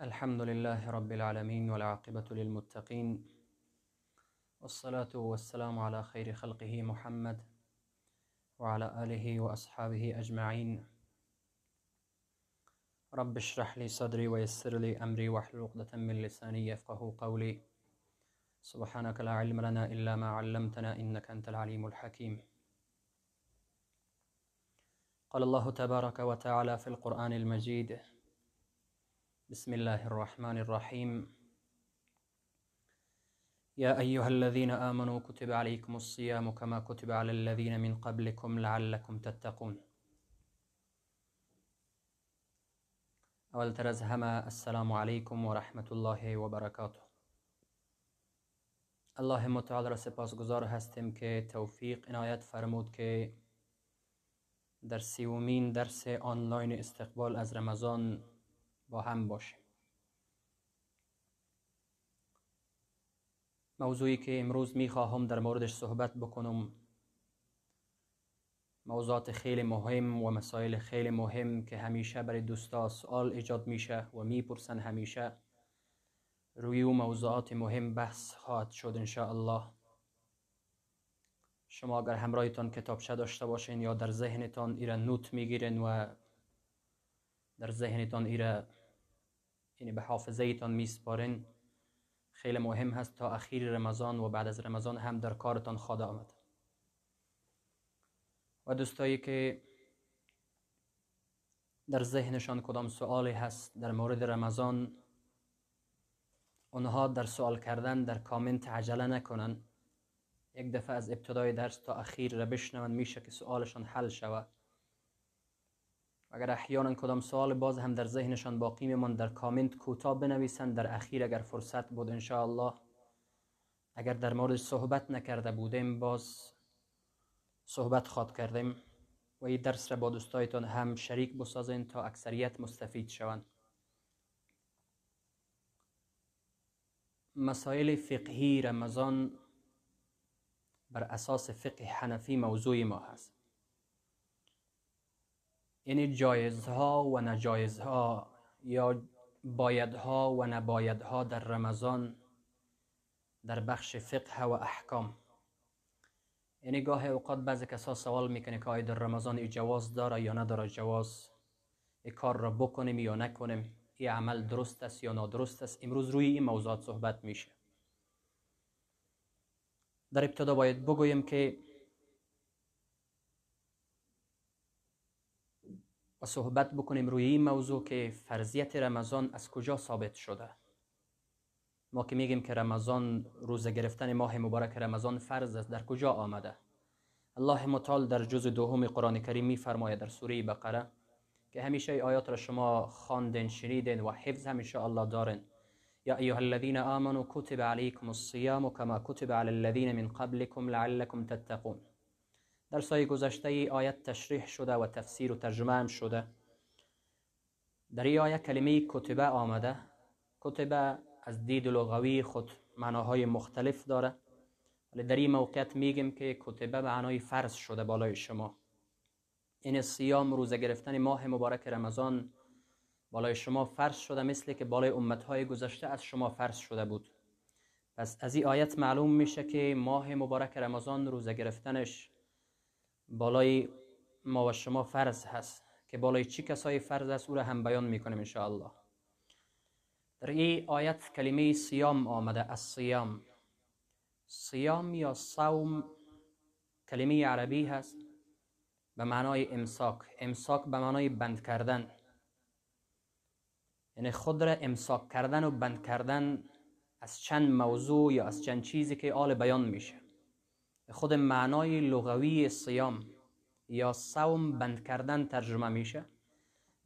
الحمد لله رب العالمين والعاقبة للمتقين والصلاة والسلام على خير خلقه محمد وعلى آله وأصحابه أجمعين. رب اشرح لي صدري ويسر لي أمري واحلل عقدة من لساني يفقه قولي. سبحانك لا علم لنا إلا ما علمتنا إنك أنت العليم الحكيم. قال الله تبارك وتعالى في القرآن المجيد بسم الله الرحمن الرحيم. يا أيها الذين آمنوا كتب عليكم الصيام كما كتب على الذين من قبلكم لعلكم تتقون. أول از همه السلام علیکم و رحمت الله و برکاته الله متعال را سپاسگزار هستیم که توفیق عنایت فرمود که در سیومین درس آنلاین استقبال از رمضان با هم باشیم موضوعی که امروز می خواهم در موردش صحبت بکنم موضوعات خیلی مهم و مسائل خیلی مهم که همیشه برای دوستا سوال ایجاد میشه و می‌پرسن همیشه. روی او موضوعات مهم بحث خواهد شد ان الله شما اگر همراهتان کتابچه داشته باشین یا در ذهنتان ایره نوت می‌گیرین و در ذهنتان ایره یعنی به حافظه ایتان میسپارین. خیلی مهم هست تا اخیر رمضان و بعد از رمضان هم در کارتان خواهد آمد. و دوستایی که در ذهنشان کدام سوالی هست در مورد رمضان اونها در سوال کردن در کامنت عجله نکنن. یک دفعه از ابتدای درس تا اخیر را بشنون میشه که سوالشان حل شود. اگر احیانا کدام سوال باز هم در ذهنشان باقی میمان در کامنت کوتاه بنویسند. در اخیر اگر فرصت بود الله اگر در مورد صحبت نکرده بودیم باز صحبت خواد کردیم و این درس را با دوستایتان هم شریک بسازین تا اکثریت مستفید شوند. مسائل فقهی رمضان بر اساس فقه حنفی موضوع ما هست. یعنی جایزها و نجایزها یا بایدها و نبایدها در رمضان در بخش فقه و احکام. یعنی گاه اوقات بعضی کسا سوال می‌کنه که آیا در رمضان ای جواز داره یا نداره جواز؟ ای کار را بکنیم یا نکنیم؟ ای عمل درست است یا نادرست است؟ امروز روی این موضوعات صحبت میشه. در ابتدا باید بگویم که و صحبت بکنیم روی این موضوع که فرضیت رمضان از کجا ثابت شده. ما که میگیم که رمضان روزه گرفتن ماه مبارک رمضان فرض است در کجا آمده؟ الله متعال در جز دوم قرآن کریم میفرماید در سوره بقره که همیشه آیات را شما خواندین شنیدین و حفظ همیشه الله دارن یا ایها الذين آمنوا كتب عليكم الصيام كما كتب على الذين من قبلكم لعلكم تتقون. در سایه گذشته ای آیت تشریح شده و تفسیر و ترجمه هم شده. در این آیه کلمه کتبه آمده. کتبه از دید لغوی خود معناهای مختلف داره. ولی در این موقعیت میگیم که کتبه معنای فرض شده بالای شما. این سیام روزه گرفتن ماه مبارک رمضان بالای شما فرض شده مثل که بالای امتهای گذشته از شما فرض شده بود. پس از این آیت معلوم میشه که ماه مبارک رمضان روزه گرفتنش بالای ما و شما فرض هست که بالای چی کسای فرض است؟ او را هم بیان می‌کنیم ان در این آیت کلمه سیام آمده از سیام سیام یا صوم کلمه عربی هست به معنای امساک. امساک به معنای بند کردن. یعنی خود را امساک کردن و بند کردن از چند موضوع یا از چند چیزی که آل بیان میشه. خود معنای لغوی سیام یا صوم بند کردن ترجمه میشه.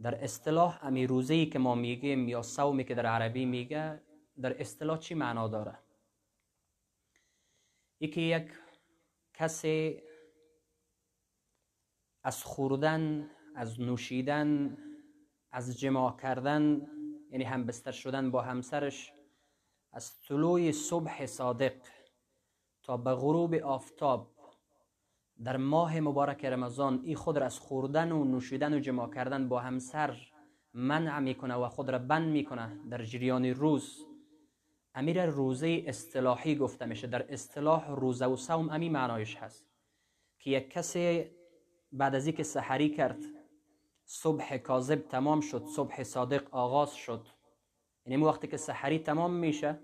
در اصطلاح امی روزی که ما میگیم یا صومی که در عربی میگه در اصطلاح چی معنا داره؟ یکی یک کسی از خوردن از نوشیدن از جماع کردن یعنی هم بستر شدن با همسرش از طلوع صبح صادق تا به غروب آفتاب در ماه مبارک رمضان ای خود را از خوردن و نوشیدن و جماع کردن با همسر منع می‌کنه و خود را بند می‌کنه. در جریان روز امیر روزه اصطلاحی گفته میشه. در اصطلاح روزه و صوم امی معنایش هست که یک کسی بعد از اینکه سحری کرد صبح کاذب تمام شد صبح صادق آغاز شد. یعنی وقتی که سحری تمام میشه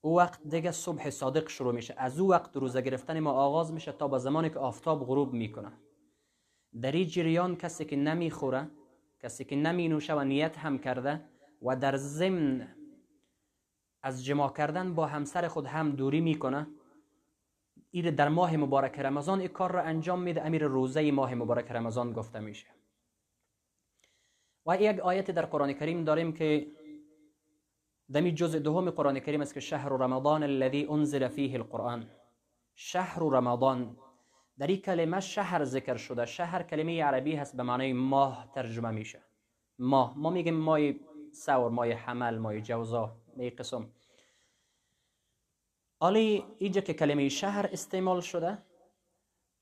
او وقت دیگه صبح صادق شروع میشه. از او وقت روزه گرفتن ما آغاز میشه تا به زمانی که آفتاب غروب می‌کنه. در این جریان کسی که نمی‌خوره کسی که نمی نوشه و نیت هم کرده و در ضمن از جماع کردن با همسر خود هم دوری می‌کنه این در ماه مبارک رمضان این کار را انجام میده. امیر روزه ماه مبارک رمضان گفته میشه. و یک آیت در قرآن کریم داریم که دمی جزء دوم قرآن کریم است که شهر رمضان الذي انزل فيه القرآن. شهر رمضان در این کلمه شهر ذکر شده. شهر کلمه عربی هست به معنای ماه ترجمه میشه. ماه. ما میگیم ماه سور ماه حمل ماه جوزا می قسم. حالی اینجا که کلمه شهر استعمال شده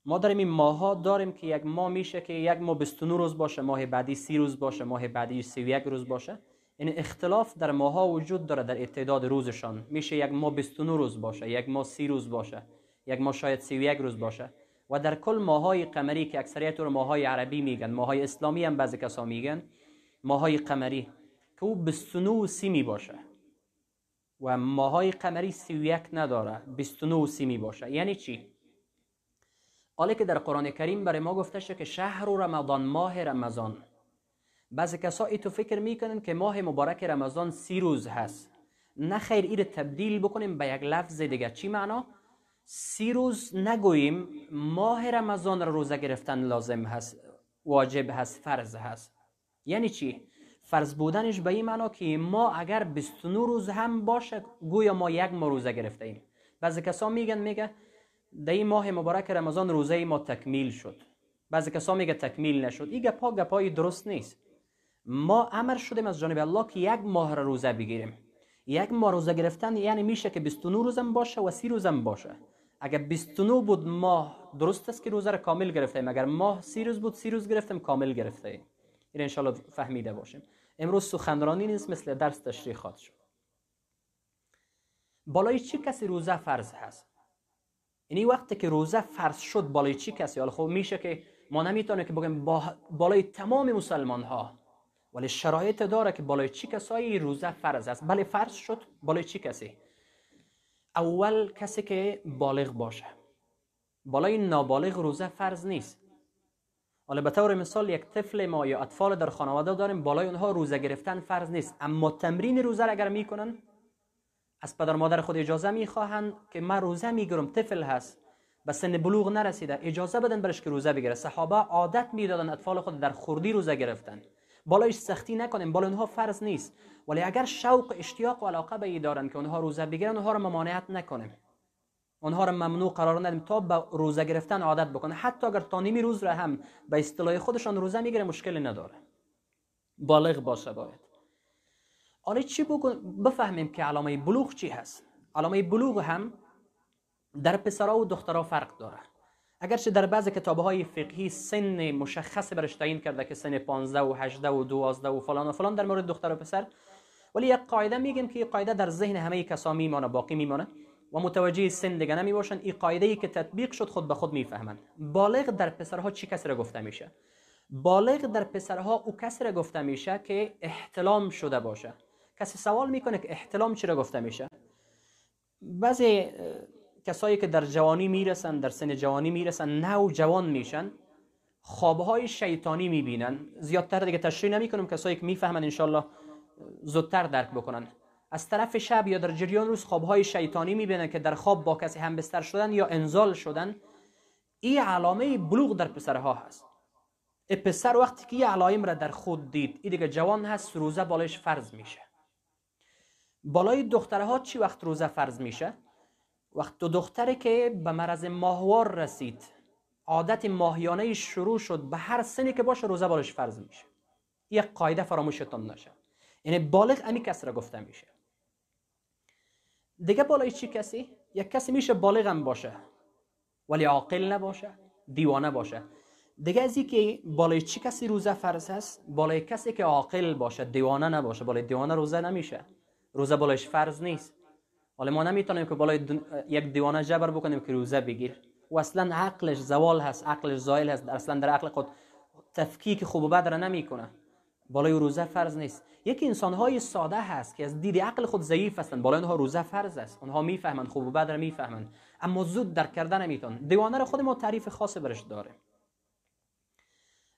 ما داریم این ماها داریم که یک ماه میشه که یک ماه 29 روز باشه ماه بعدی سی روز باشه ماه بعدی 31 روز باشه. این یعنی اختلاف در ماها وجود داره در اتعداد روزشان. میشه یک ماه 29 روز باشه یک ماه سی روز باشه یک ماه شاید 31 روز باشه. و در کل ماهای قمری که اکثریت رو ماهای عربی میگن ماهای اسلامی هم بعضی کسا میگن ماهای قمری که او 29 و سی می باشه. و ماهای قمری 31 نداره 29 و سی می باشه. یعنی چی؟ حالا که در قرآن کریم برای ما گفته شده که شهر رمضان ماه رمضان. بعضی کسا ای تو فکر می‌کنن که ماه مبارک رمضان سی روز هست. نه خیر این تبدیل بکنیم به یک لفظ دیگه. چی معنا؟ سی روز نگوییم ماه رمضان را روزه گرفتن لازم هست واجب هست فرض هست. یعنی چی؟ فرض بودنش به این معنا که ما اگر 29 روز هم باشه گویا ما یک ما روزه گرفته ایم. بعضی کسا میگن میگه در این ماه مبارک رمضان روزه ما تکمیل شد. بعضی کسا میگه تکمیل نشد. این گپا گپای درست نیست. ما امر شدیم از جانب الله که یک ماه را روزه بگیریم. یک ماه روزه گرفتن یعنی میشه که 29 روزم باشه و 30 روزم باشه. اگر 29 بود ماه درست است که روزه را کامل گرفتیم. اگر ماه 30 روز بود 30 روز گرفتیم کامل گرفته این انشالله فهمیده باشیم. امروز سخنرانی نیست مثل درس تشریحات شد. بالای چی کسی روزه فرض هست؟ یعنی وقتی که روزه فرض شد بالای چی کسی؟ حالا خب میشه که ما نمی‌تونه که بگیم بالای تمام مسلمان ها ولی شرایط داره که بالای چی کسایی روزه فرض است. بله فرض شد بالای چی کسی؟ اول کسی که بالغ باشه. بالای نابالغ روزه فرض نیست. حالا به طور مثال یک طفل ما یا اطفال در خانواده داریم بالای اونها روزه گرفتن فرض نیست. اما تمرین روزه را اگر می‌کنن از پدر مادر خود اجازه می‌خواهند که من روزه می‌گیرم. طفل هست به سن بلوغ نرسیده اجازه بدن برش که روزه بگیره. صحابه عادت می‌دادن اطفال خود در خردی روزه گرفتن. بالایش سختی نکنیم. بالا اونها فرض نیست. ولی اگر شوق اشتیاق و علاقه به ای دارن که اونها روزه بگیرن اونها رو ممانعت نکنیم. اونها رو ممنوع قرار ندیم تا به روزه گرفتن عادت بکنه حتی اگر تا نیمی روز را هم به اصطلاح خودشان روزه می‌گیره مشکلی نداره. بالغ باشه باید. حالا چی بفهمیم که علامه بلوغ چی هست؟ علامه بلوغ هم در پسرها و دخترها فرق داره. اگرچه در بعض کتاب های فقهی سن مشخص برش تعیین کرده که سن 15 و 18 و 12 و فلان و فلان در مورد دختر و پسر ولی یک قاعده میگیم که این قاعده در ذهن همه کسا میمانه باقی میمانه و متوجه سن دیگه نمی باشن این قاعده ای که تطبیق شد خود به خود می‌فهمند بالغ در پسرها چی کسی را گفته میشه؟ بالغ در پسرها او کسی را گفته میشه که احتلام شده باشه. کسی سوال می‌کنه که احتلام چی را گفته میشه؟ بعضی کسایی که در جوانی می‌رسن در سن جوانی می‌رسن نو جوان میشن خوابهای شیطانی می‌بینن. زیادتر دیگه تشریح نمی‌کنم. کسایی که می‌فهمن انشالله زودتر درک بکنن. از طرف شب یا در جریان روز خوابهای شیطانی می‌بینن که در خواب با کسی هم بستر شدن یا انزال شدن. این علامه بلوغ در پسرها هست. ای پسر وقتی که این علائم را در خود دید این دیگه جوان هست روزه بالایش فرض میشه. بالای دخترها چی وقت روزه فرض میشه؟ وقت دو دختری که به مرض ماهوار رسید. عادت ماهیانه شروع شد به هر سنی که باشه روزه بالش فرض میشه. یک قاعده فراموشتان نشه. یعنی بالغ امی کس را گفته میشه. دیگه بالای چی کسی؟ یک کسی میشه بالغ هم باشه. ولی عاقل نباشه دیوانه باشه. دیگه از که بالای چی کسی روزه فرض هست؟ بالای کسی که عاقل باشه دیوانه نباشه. بالای دیوانه روزه نمیشه. روزه بالایش فرض نیست. حالا ما نمی‌تونیم که بالای یک دیوانه جبر بکنیم که روزه بگیر. و اصلا عقلش زوال هست عقلش زایل هست اصلا در عقل خود تفکیک خوب و بد را نمی‌کنه. بالای روزه فرض نیست. یک انسان های ساده هست که از دید عقل خود ضعیف هستند. بالای اونها روزه فرض است. اونها می‌فهمند خوب و بد را می‌فهمند. اما زود درک کردن نمیتون. دیوانه را خود ما تعریف خاص برش داره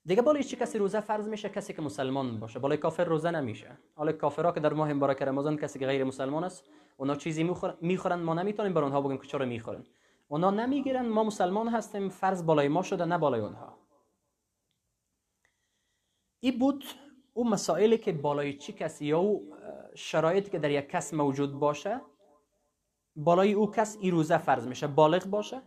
دیگه بالای چه کسی روزه فرض میشه؟ کسی که مسلمان باشه. بالای کافر روزه نمیشه. حالا کافرها که در ماه مبارک رمضان کسی که غیر مسلمان است اونا چیزی می‌خورن ما نمی‌تونیم بر اونها بگیم که چرا می‌خورن. اونا نمی‌گیرن ما مسلمان هستیم فرض بالای ما شده نه بالای اونها. این بود او مسائلی که بالای چی کسی یا او شرایطی که در یک کس موجود باشه بالای او کس ای روزه فرض میشه. بالغ باشه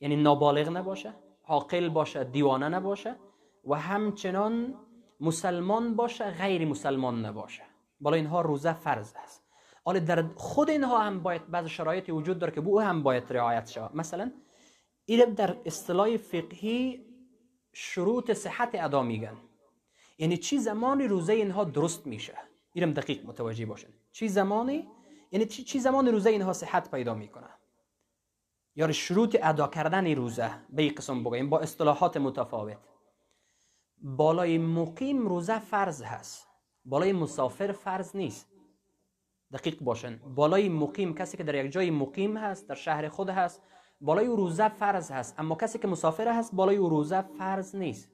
یعنی نابالغ نباشه عاقل باشه دیوانه نباشه و همچنان مسلمان باشه غیر مسلمان نباشه. بالای اینها روزه فرض است. حالا در خود اینها هم باید بعض شرایطی وجود داره که بو هم باید رعایت شود. مثلا این در اصطلاح فقهی شروط صحت ادا میگن. یعنی چی زمانی روزه اینها درست میشه؟ اینم دقیق متوجه باشن چی زمانی؟ یعنی چی, چی زمان روزه اینها صحت پیدا می‌کنه؟ یا شروط ادا کردن روزه به این قسم بگویم با اصطلاحات متفاوت. بالای مقیم روزه فرض هست. بالای مسافر فرض نیست. دقیق باشن. بالای مقیم کسی که در یک جای مقیم هست در شهر خود هست بالای روزه فرض هست. اما کسی که مسافر هست بالای روزه فرض نیست.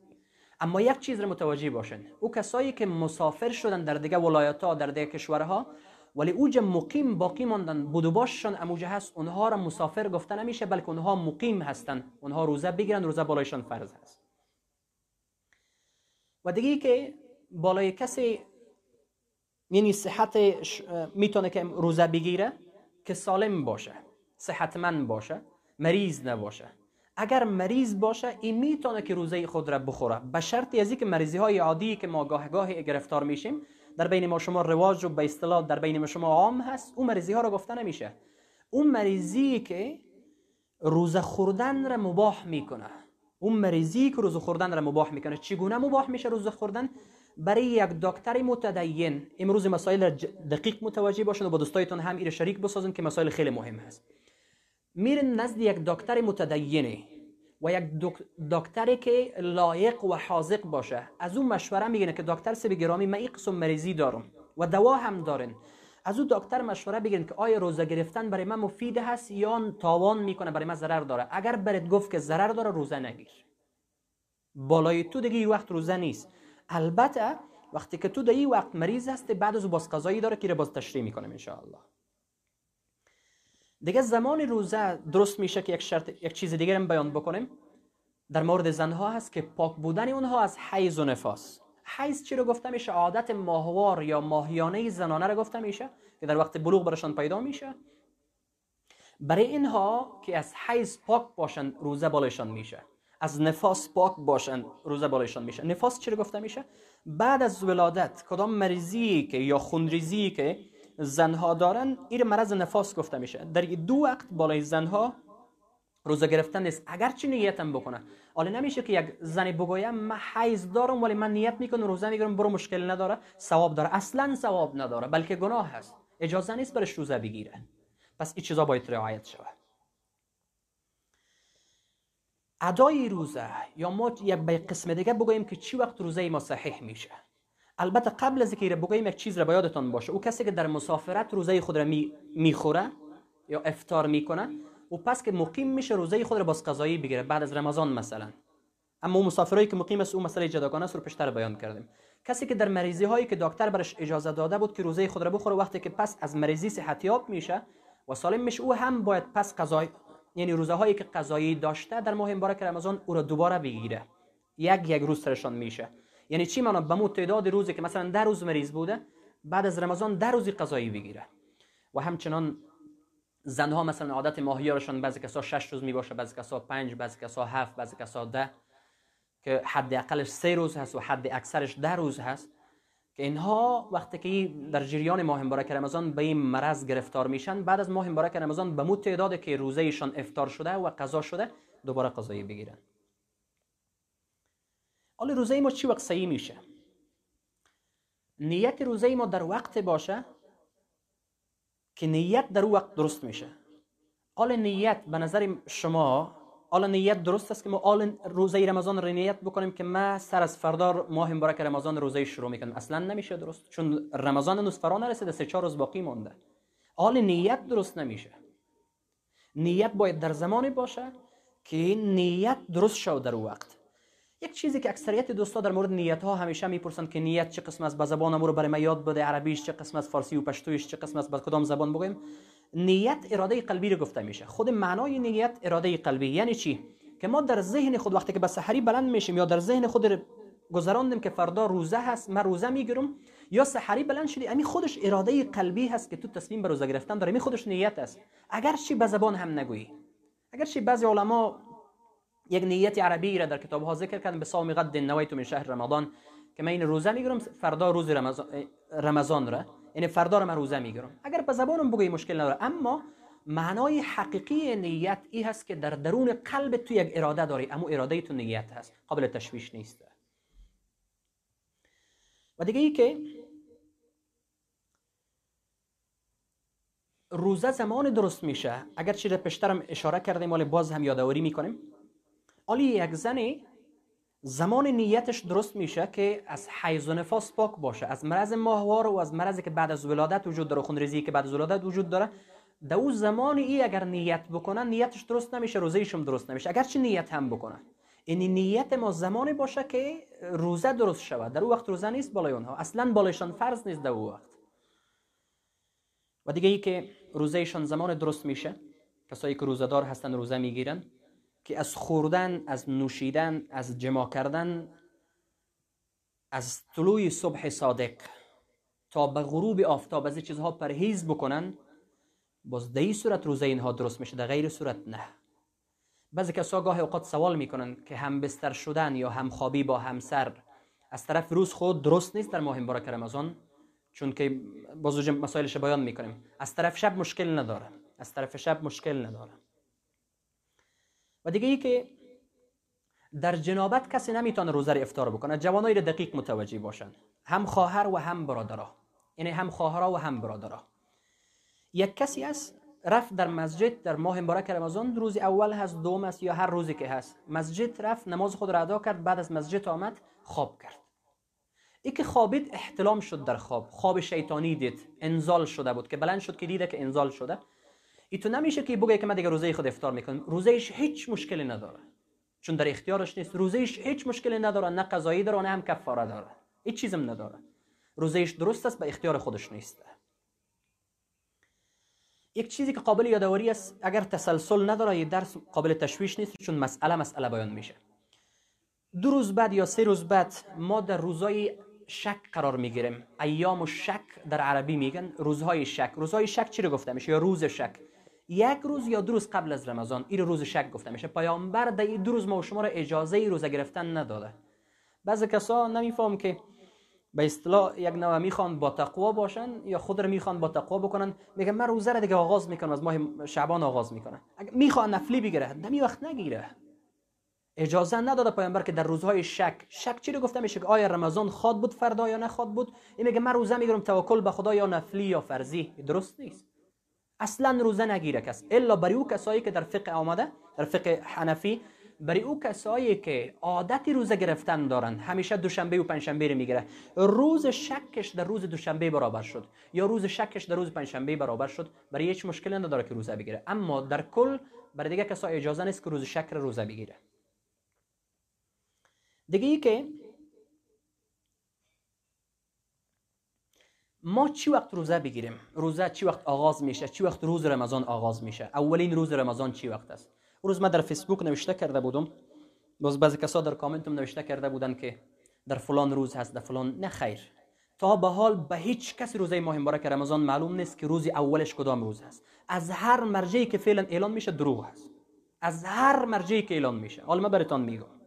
اما یک چیز رو متوجه باشن. او کسایی که مسافر شدن در دیگه ولایت ها در دیگه کشورها ولی اوج مقیم باقی ماندن بود و باششان اموجه هست اونها را مسافر گفته نمیشه بلکه اونها مقیم هستن. اونها روزه بگیرن روزه بالایشان فرض هست. و دیگه که بالای کسی یعنی صحت می‌تونه که روزه بگیره که سالم باشه صحتمند باشه مریض نباشه. اگر مریض باشه این می‌تونه که روزه خود را بخوره. به شرطی از که مریضی های عادی که ما گاه گاه گرفتار میشیم در بین ما شما رواج و به اصطلاح در بین ما شما عام هست اون مریضی ها رو گفته نمیشه. اون مریضی که روزه خوردن را مباح می‌کنه. اون مریضی که روزه خوردن را مباح می‌کنه چگونه مباح میشه روزه خوردن؟ برای یک دکتر متدین امروز مسائل دقیق متوجه باشن و با دوستایتون هم ایره شریک بسازن که مسائل خیلی مهم هست. میرن نزد یک دکتر متدینه و یک دکتری که لایق و حاضق باشه. از اون مشوره میگنه که دکتر سه گرامی من این قسم مریضی دارم و دوا هم دارن. از اون دکتر مشوره بگیرن که آیا روزه گرفتن برای من مفید هست یا تاوان می‌کنه برای من ضرر داره. اگر برات گفت که ضرر داره روزه نگیر. بالای تو دیگه وقت روزه نیست. البته وقتی که تو در این وقت مریض هستی بعد از باز قضایی داره که باز تشریح می‌کنم انشاءالله. دیگه زمان روزه درست میشه که یک شرط یک چیز دیگر هم بیان بکنیم. در مورد زنها هست که پاک بودن اونها از حیض و نفاس. حیض چی رو گفته میشه؟ عادت ماهوار یا ماهیانه زنانه رو گفته میشه که در وقت بلوغ برشان پیدا میشه. برای اینها که از حیض پاک باشن روزه بالایشان میشه. از نفاس پاک باشن روزه بالایشان میشه. نفاس رو گفته میشه؟ بعد از ولادت کدام مریضی که یا خونریزی که زنها دارن این مرض نفاس گفته میشه. در دو وقت بالای زنها روزه گرفتن نیست. اگر چی نیتم بکنه؟ حالا نمیشه که یک زنی بگویم من حیض دارم ولی من نیت می‌کنم روزه می‌گیرم برو مشکل نداره. ثواب داره. اصلا ثواب نداره بلکه گناه هست. اجازه نیست برش روزه بگیره. پس این چیزا باید رعایت شود. ادای روزه یا ما یک به قسم دیگه بگوییم که چی وقت روزه ما صحیح میشه. البته قبل از اینکه بگوییم یک چیز را به یادتان باشه. او کسی که در مسافرت روزه خود را می می‌خوره یا افطار می‌کنه و پس که مقیم میشه روزه خود را باز قضایی بگیره. بعد از رمضان مثلا. اما اون مسافرایی که مقیم است اون مسئله جداگانه است رو پیشتر بیان کردیم. کسی که در مریضی هایی که دکتر برش اجازه داده بود که روزه خود را بخوره وقتی که پس از مریضی صحتیاب میشه و سالم میشه او هم باید پس قضای یعنی روزه هایی که قضایی داشته در ماه مبارک رمضان او را دوباره بگیره. یک یک روز سرشان میشه. یعنی چی؟ معنا به تعداد روزی که مثلا ده روز مریض بوده بعد از رمضان ده روزی قضایی بگیره. و همچنان زنها مثلا عادت ماهیارشان بعضی کسا شش روز می باشه بعضی کسا پنج بعضی کسا هفت بعضی کسا ده که حد اقلش سه روز هست و حد اکثرش ده روز هست. که اینها وقتی که در جریان ماه مبارک رمضان به این مرض گرفتار میشن بعد از ماه مبارک رمضان به مو تعداد که روزه ایشان افطار شده و قضا شده دوباره قضایی بگیرن. حالا روزه ما چی وقت صحیح میشه؟ نیت روزه ما در وقت باشه که نیت در وقت درست میشه. حالا نیت به نظر شما حالا نیت درست است که ما حالا روزه رمضان رو نیت بکنیم که ما سر از فردا ماه مبارک رمضان روزه شروع می‌کنیم. اصلا نمیشه درست. چون رمضان هنوز فرا نرسیده سه چهار روز باقی مونده. حال نیت درست نمیشه. نیت باید در زمانی باشه که نیت درست شد در وقت. یک چیزی که اکثریت دوستا در مورد نیت ها همیشه می‌پرسند که نیت چه قسم است؟ به زبان رو برای ما یاد بده. عربیش چه قسم است؟ فارسی و پشتویش چه قسم است؟ به کدام زبان بگویم نیت اراده قلبی رو گفته میشه. خود معنای نیت اراده قلبی یعنی چی؟ که ما در ذهن خود وقتی که به سحری بلند میشیم یا در ذهن خود گذراندیم که فردا روزه هست من روزه می‌گیرم یا سحری بلند شدی امی خودش اراده قلبی هست که تو تصمیم به روزه گرفتن داره می خودش نیت است. اگر چی به زبان هم نگویی. اگر چی بعضی علما یک نیت عربی را در کتاب ها ذکر کردن به صوم غد نویت من شهر رمضان که من این روزه می‌گیرم فردا روز رمضان را. یعنی فردا را من روزه می‌گیرم. اگر به زبانم بگویی مشکل نداره. اما معنای حقیقی نیت ای هست که در درون قلب تو یک اراده داری اما اراده تو نیت هست. قابل تشویش نیست. و دیگه ای که روزه زمان درست میشه. اگر چیز پشترم اشاره کردیم ولی باز هم یادآوری می‌کنیم. حالی یک زنی زمان نیتش درست میشه که از حیض و نفاس پاک باشه. از مرض ماهوار و از مرضی که بعد از ولادت وجود داره خونریزی که بعد از ولادت وجود داره در او زمان ای اگر نیت بکنن نیتش درست نمیشه روزهشم درست نمیشه. اگر چی نیت هم بکنن؟ این نیت ما زمانی باشه که روزه درست شود. در او وقت روزه نیست بالای اونها. اصلا بالایشان فرض نیست در او وقت. و دیگه ای که روزهشان زمان درست میشه کسایی که روزدار هستن روزه می‌گیرن که از خوردن از نوشیدن از جمع کردن از طلوع صبح صادق تا به غروب آفتاب از چیزها پرهیز بکنن باز در صورت روزه اینها درست میشه در غیر صورت نه. بعضی کسا گاه اوقات سوال می‌کنن که هم بستر شدن یا هم خوابی با همسر از طرف روز خود درست نیست در ماه مبارک رمضان چون که باز مسائلش بیان می‌کنیم. از طرف شب مشکل نداره. از طرف شب مشکل نداره. و دیگه ای که در جنابت کسی نمی‌تونه روزه افطار بکنه جوانای دقیق متوجه باشن. هم خواهر و هم برادرها یعنی هم خواهرها و هم برادرها یک کسی است رفت در مسجد در ماه مبارک رمضان روز اول هست دوم است یا هر روزی که هست. مسجد رفت نماز خود را ادا کرد بعد از مسجد آمد خواب کرد. ای که خوابید احتلام شد در خواب. خواب شیطانی دید انزال شده بود. که بلند شد که دیده که انزال شده. ای تو نمیشه که بگه که من دیگه روزه خود افطار می‌کنم روزهش هیچ مشکلی نداره چون در اختیارش نیست روزهش هیچ مشکلی نداره نه قضایی داره نه هم کفاره داره هیچ چیزم نداره روزهش درست است به اختیار خودش نیست یک چیزی که قابل یادآوری است اگر تسلسل نداره یه درس قابل تشویش نیست چون مسئله مسئله بیان میشه دو روز بعد یا سه روز بعد ما در روزای شک قرار می‌گیریم ایام و شک در عربی میگن روزهای شک روزهای شک چی رو گفته میشه یا روز شک یک روز یا دو روز قبل از رمضان این روز شک گفته میشه پیامبر در این دو روز ما و شما را اجازه روزه گرفتن نداده. بعضی کسا نمیفهم که به اصطلاح یک نوع می‌خوان با تقوا باشن یا خود رو می‌خوان با تقوا بکنن. میگن من روزه رو دیگه آغاز می‌کنم از ماه شعبان آغاز می‌کنم. می‌خوان نفلی بگیره نمی وقت نگیره. اجازه نداده پیامبر که در روزهای شک. شک چی رو گفته؟ میشه که آیا رمضان خواد بود فردا یا نخواد بود؟ این میگه من روزه می‌گیرم توکل به خدا یا نفلی یا فرضی. درست نیست. اصلا روزه نگیره کس. الا برای او کسایی که در فقه آمده در فقه حنفی برای او کسایی که عادتی روزه گرفتن دارن. همیشه دوشنبه و پنجشنبه رو می‌گیره. روز شکش در روز دوشنبه برابر شد. یا روز شکش در روز پنجشنبه برابر شد. برای هیچ مشکلی نداره که روزه بگیره. اما در کل برای دیگه کسا اجازه نیست که روز شک روزه بگیره. دیگه ای که ما چی وقت روزه بگیریم؟ روزه چی وقت آغاز میشه؟ چی وقت روز رمضان آغاز میشه؟ اولین روز رمضان چی وقت است؟ روز من در فیسبوک نوشته کرده بودم. باز بعضی کسا در کامنتم نوشته کرده بودن که در فلان روز هست در فلان نه خیر. تا به حال به هیچ کس روزه ماه مبارک رمضان معلوم نیست که روزی اولش کدام روز هست. از هر مرجعی که فعلا اعلان میشه دروغ هست. از هر مرجعی که اعلان میشه. حالا من براتون میگم.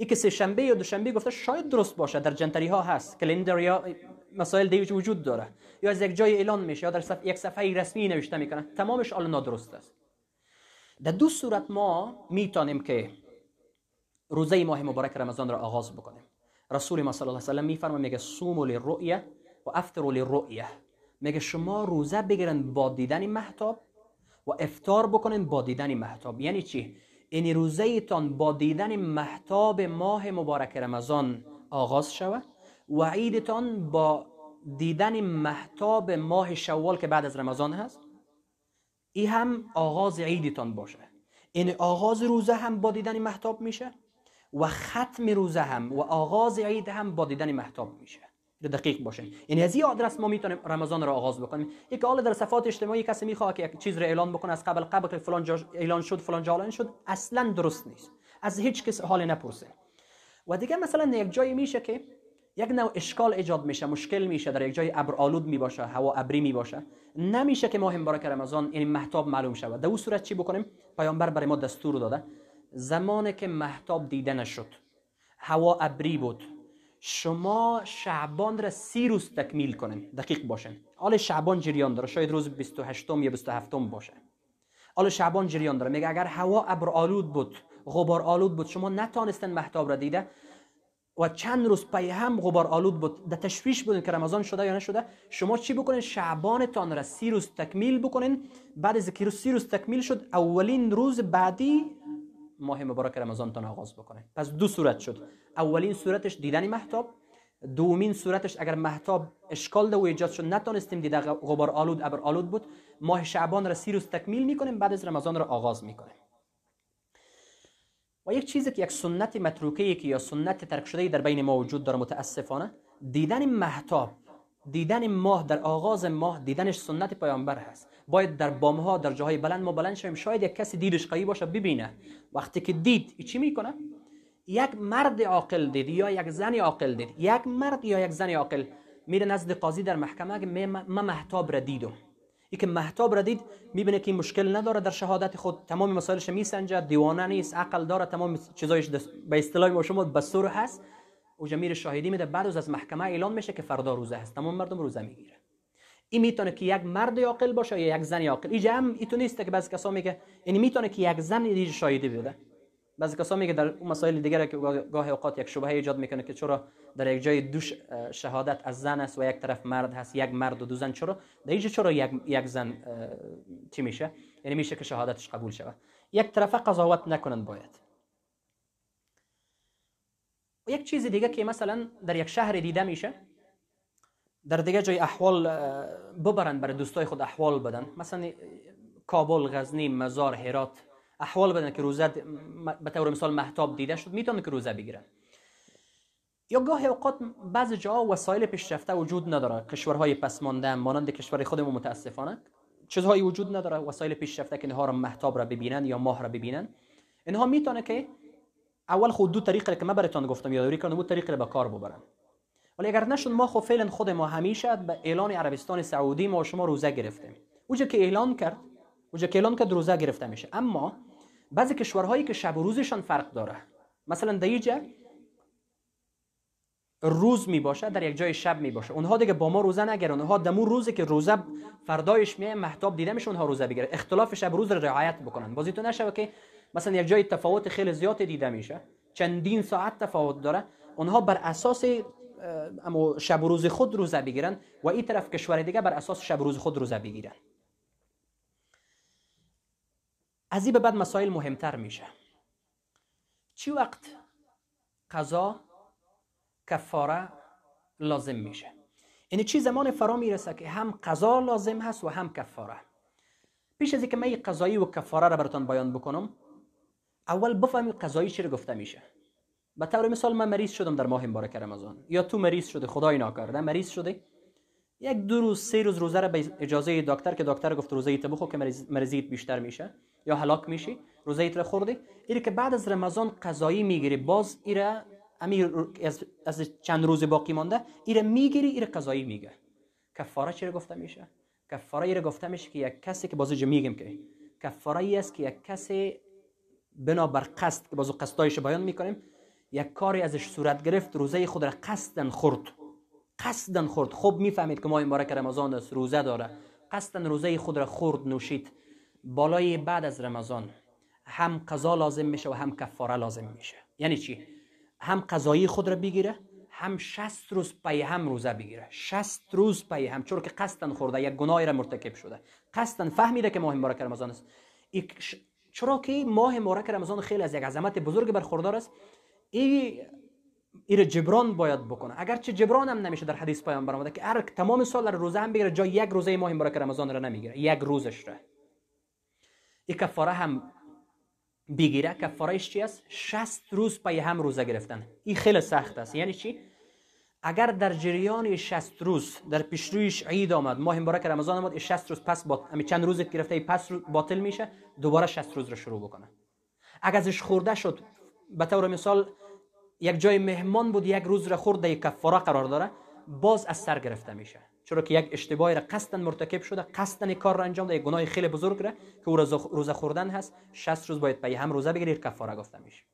این که سه شنبه یا دوشنبه گفته شاید درست باشه در جنتری ها هست. کلندر یا مسائل دیگه وجود داره. یا از یک جای اعلان میشه یا در صف... یک صفحه رسمی نوشته می‌کنه. تمامش حالا نادرست است. در دو صورت ما می‌تونیم که روزه ماه مبارک رمضان را آغاز بکنیم. رسول ما صلی الله علیه و سلم میفرمه میگه صوموا للرؤیه و افطروا للرؤیه. میگه شما روزه بگیرن با دیدن محتاب و افطار بکنین با دیدن محتاب. یعنی چی؟ این روزه تان با دیدن محتاب ماه مبارک رمضان آغاز شود و عیدتان با دیدن محتاب ماه شوال که بعد از رمضان هست؟ این هم آغاز عیدتان باشه. این آغاز روزه هم با دیدن محتاب میشه و ختم روزه هم و آغاز عید هم با دیدن محتاب میشه. دقیق باشه. یعنی از این آدرس ما می‌تونیم رمضان را آغاز بکنیم. یک حال در صفات اجتماعی کسی می‌خواد که یک چیز را اعلان بکنه از قبل قبل که فلان جا اعلان شد فلان جا اعلان شد اصلا درست نیست. از هیچ کس حال نپرسه. و دیگه مثلا یک جایی میشه که یک نوع اشکال ایجاد میشه مشکل میشه در یک جای ابر آلود می باشه هوا ابری می باشه نمیشه که ماه مبارک رمضان یعنی محتاب معلوم شود. در اون صورت چی بکنیم؟ پیامبر برای ما دستور داده. زمانی که محتاب دیده نشد هوا ابری بود. شما شعبان را سی روز تکمیل کنین. دقیق باشین. حال شعبان جریان داره. شاید روز 28 یا 27 باشه. حال شعبان جریان داره. میگه اگر هوا ابر آلود بود غبار آلود بود شما نتانستن محتاب را دیده و چند روز پی هم غبار آلود بود. در تشویش بودین که رمضان شده یا نشده. شما چی بکنین؟ شعبانتان را سی روز تکمیل بکنین. بعد از که سی روز تکمیل شد اولین روز بعدی ماه مبارک رمضان تان آغاز بکنه. پس دو صورت شد. اولین صورتش دیدن محتاب. دومین صورتش اگر محتاب اشکال ده و ایجاد شد نتونستیم دیده غبار آلود ابر آلود بود. ماه شعبان را سی روز تکمیل می‌کنیم بعد از رمضان را آغاز می‌کنیم. و یک چیزی که یک سنت متروکه که یا سنت ترک شده در بین ما وجود داره متاسفانه دیدن محتاب دیدن ماه در آغاز ماه دیدنش سنت پیامبر هست. باید در بامها در جاهای بلند ما بلند شویم. شاید یک کسی دیدش قوی باشه ببینه. وقتی که دید چی می‌کنه؟ یک مرد عاقل دید یا یک زن عاقل دید. یک مرد یا یک زن عاقل میره نزد قاضی در محکمه که ما محتاب را دیدم ای که محتاب را دید می‌بینه که مشکل نداره در شهادت خود. تمام مسائلش میسنجه دیوانه نیست عقل داره تمام چیزایش به اصطلاح ما شما بسور هست. او جمیر شاهدی میده. بعد از محکمه اعلان میشه که فردا روزه هست. تمام مردم روزه می‌گیره. این می‌تونه که یک مرد عاقل باشه یا یک زن عاقل. اینجا هم ایتو نیست که بعضی کسا میگه یعنی می‌تونه که یک زن دیگه شاهدی بده بعضی کسا میگه در اون مسائل دیگه که گاه اوقات یک شبهه ایجاد می‌کنه که چرا در یک جای دو شهادت از زن است و یک طرف مرد هست یک مرد و دو زن چرا؟ در اینجا چرا یک یک زن چی میشه؟ یعنی میشه که شهادتش قبول شود. یک طرف قضاوت نکنن باید. و یک چیز دیگه که مثلا در یک شهر دیده میشه در دیگه جای احوال ببرن برای دوستای خود احوال بدن. مثلا کابل غزنی مزار هرات احوال بدن که روزه به طور مثال محتاب دیده شد می‌تونه که روزه بگیرن. یا گاه اوقات بعض جا وسایل پیشرفته وجود نداره. کشورهای پسمانده مانند کشور خودمون متاسفانه چیزهایی وجود نداره. وسایل پیشرفته که اینها را محتاب را ببینن یا ماه را ببینن. اینها می‌تونه که اول خود دو طریقه که من براتون گفتم یادآوری کردم دو طریقه به کار ببرن. ولی اگر نشون ما خب فعلا خود ما همیشه به اعلان عربستان سعودی ما شما روزه گرفتیم. اونجا که اعلان کرد اونجا که اعلان کرد روزه گرفته میشه. اما بعضی کشورهایی که شب و روزشان فرق داره مثلا در اینجا روز می باشه در یک جای شب می باشه. اونها دیگه با ما روزه نگیرن. اونها دمو روزی که روزه فردایش میه محتاب دیده میشه اونها روزه بگیره. اختلاف شب روز رو رعایت بکنن. بازی تو نشه که مثلا یک جای تفاوت خیلی زیاد دیده میشه. چندین ساعت تفاوت داره. اونها بر اساس اما شب روز خود روزه بگیرن و این طرف کشور دیگه بر اساس شب روز خود روزه بگیرن. از این به بعد مسائل مهمتر میشه. چی وقت قضا کفاره لازم میشه؟ یعنی چی زمان فرا می‌رسه که هم قضا لازم هست و هم کفاره؟ پیش از اینکه من قضایی و کفاره را براتون بیان بکنم اول بفهمید قضایی چی گفته میشه. به طور مثال من مریض شدم در ماه مبارک رمضان. یا تو مریض شده خدای ناکرده. مریض شده یک دو روز سه روز روزه را به اجازه دکتر که دکتر گفت روزه ایت بخو که مریضیت بیشتر میشه یا هلاک میشی روزه ایت را خوردی. ایره که بعد از رمضان قضایی می‌گیری. باز ایره امیر از, از چند روز باقی مانده ایره می‌گیری ایره قضایی میگه. کفاره چی گفته میشه؟ کفاره ایره گفته میشه که یک کسی که بازو میگم که کفاره ای است که یک کسی بنابر قصد که بازو قصدایش بیان می‌کنیم یک کاری ازش صورت گرفت روزه خود را قصدن خورد. قصدن خورد. خوب می‌فهمید که ماه مبارک رمضان است روزه داره. قصدن روزه خود را خورد نوشید. بالای بعد از رمضان هم قضا لازم میشه و هم کفاره لازم میشه. یعنی چی؟ هم قضایی خود را بگیره هم 60 روز پی هم روزه بگیره. 60 روز پی هم چون که قصدن خورده یک گناهی را مرتکب شده. قصدن فهمیده که ماه مبارک رمضان است. چرا که ماه مبارک رمضان خیلی از یک عظمت بزرگ برخوردار است. ای ایره جبران باید بکنه. اگرچه جبران هم نمیشه در حدیث پیامبر آمده که هر تمام سال در روزه هم بگیره جا یک روزه ماه مبارک رمضان را نمی‌گیره. یک روزش را. این کفاره هم بگیره. کفارهش چی است؟ 60 روز پای هم روزه گرفتن. این خیلی سخت است. یعنی چی؟ اگر در جریان 60 روز در پیشرویش عید آمد ماه مبارک رمضان آمد 60 روز پس با همین چند روز گرفته پس باطل میشه دوباره 60 روز رو شروع بکنه. اگر ازش خورده شد به طور مثال یک جای مهمان بود یک روز را خورد در کفاره قرار داره باز از سر گرفته میشه. چرا که یک اشتباهی را قصدن مرتکب شده قصدن کار را انجام ده یک گناه خیلی بزرگ را که او روزه خوردن هست 60 روز باید پی هم روزه بگیرید کفاره گفته میشه.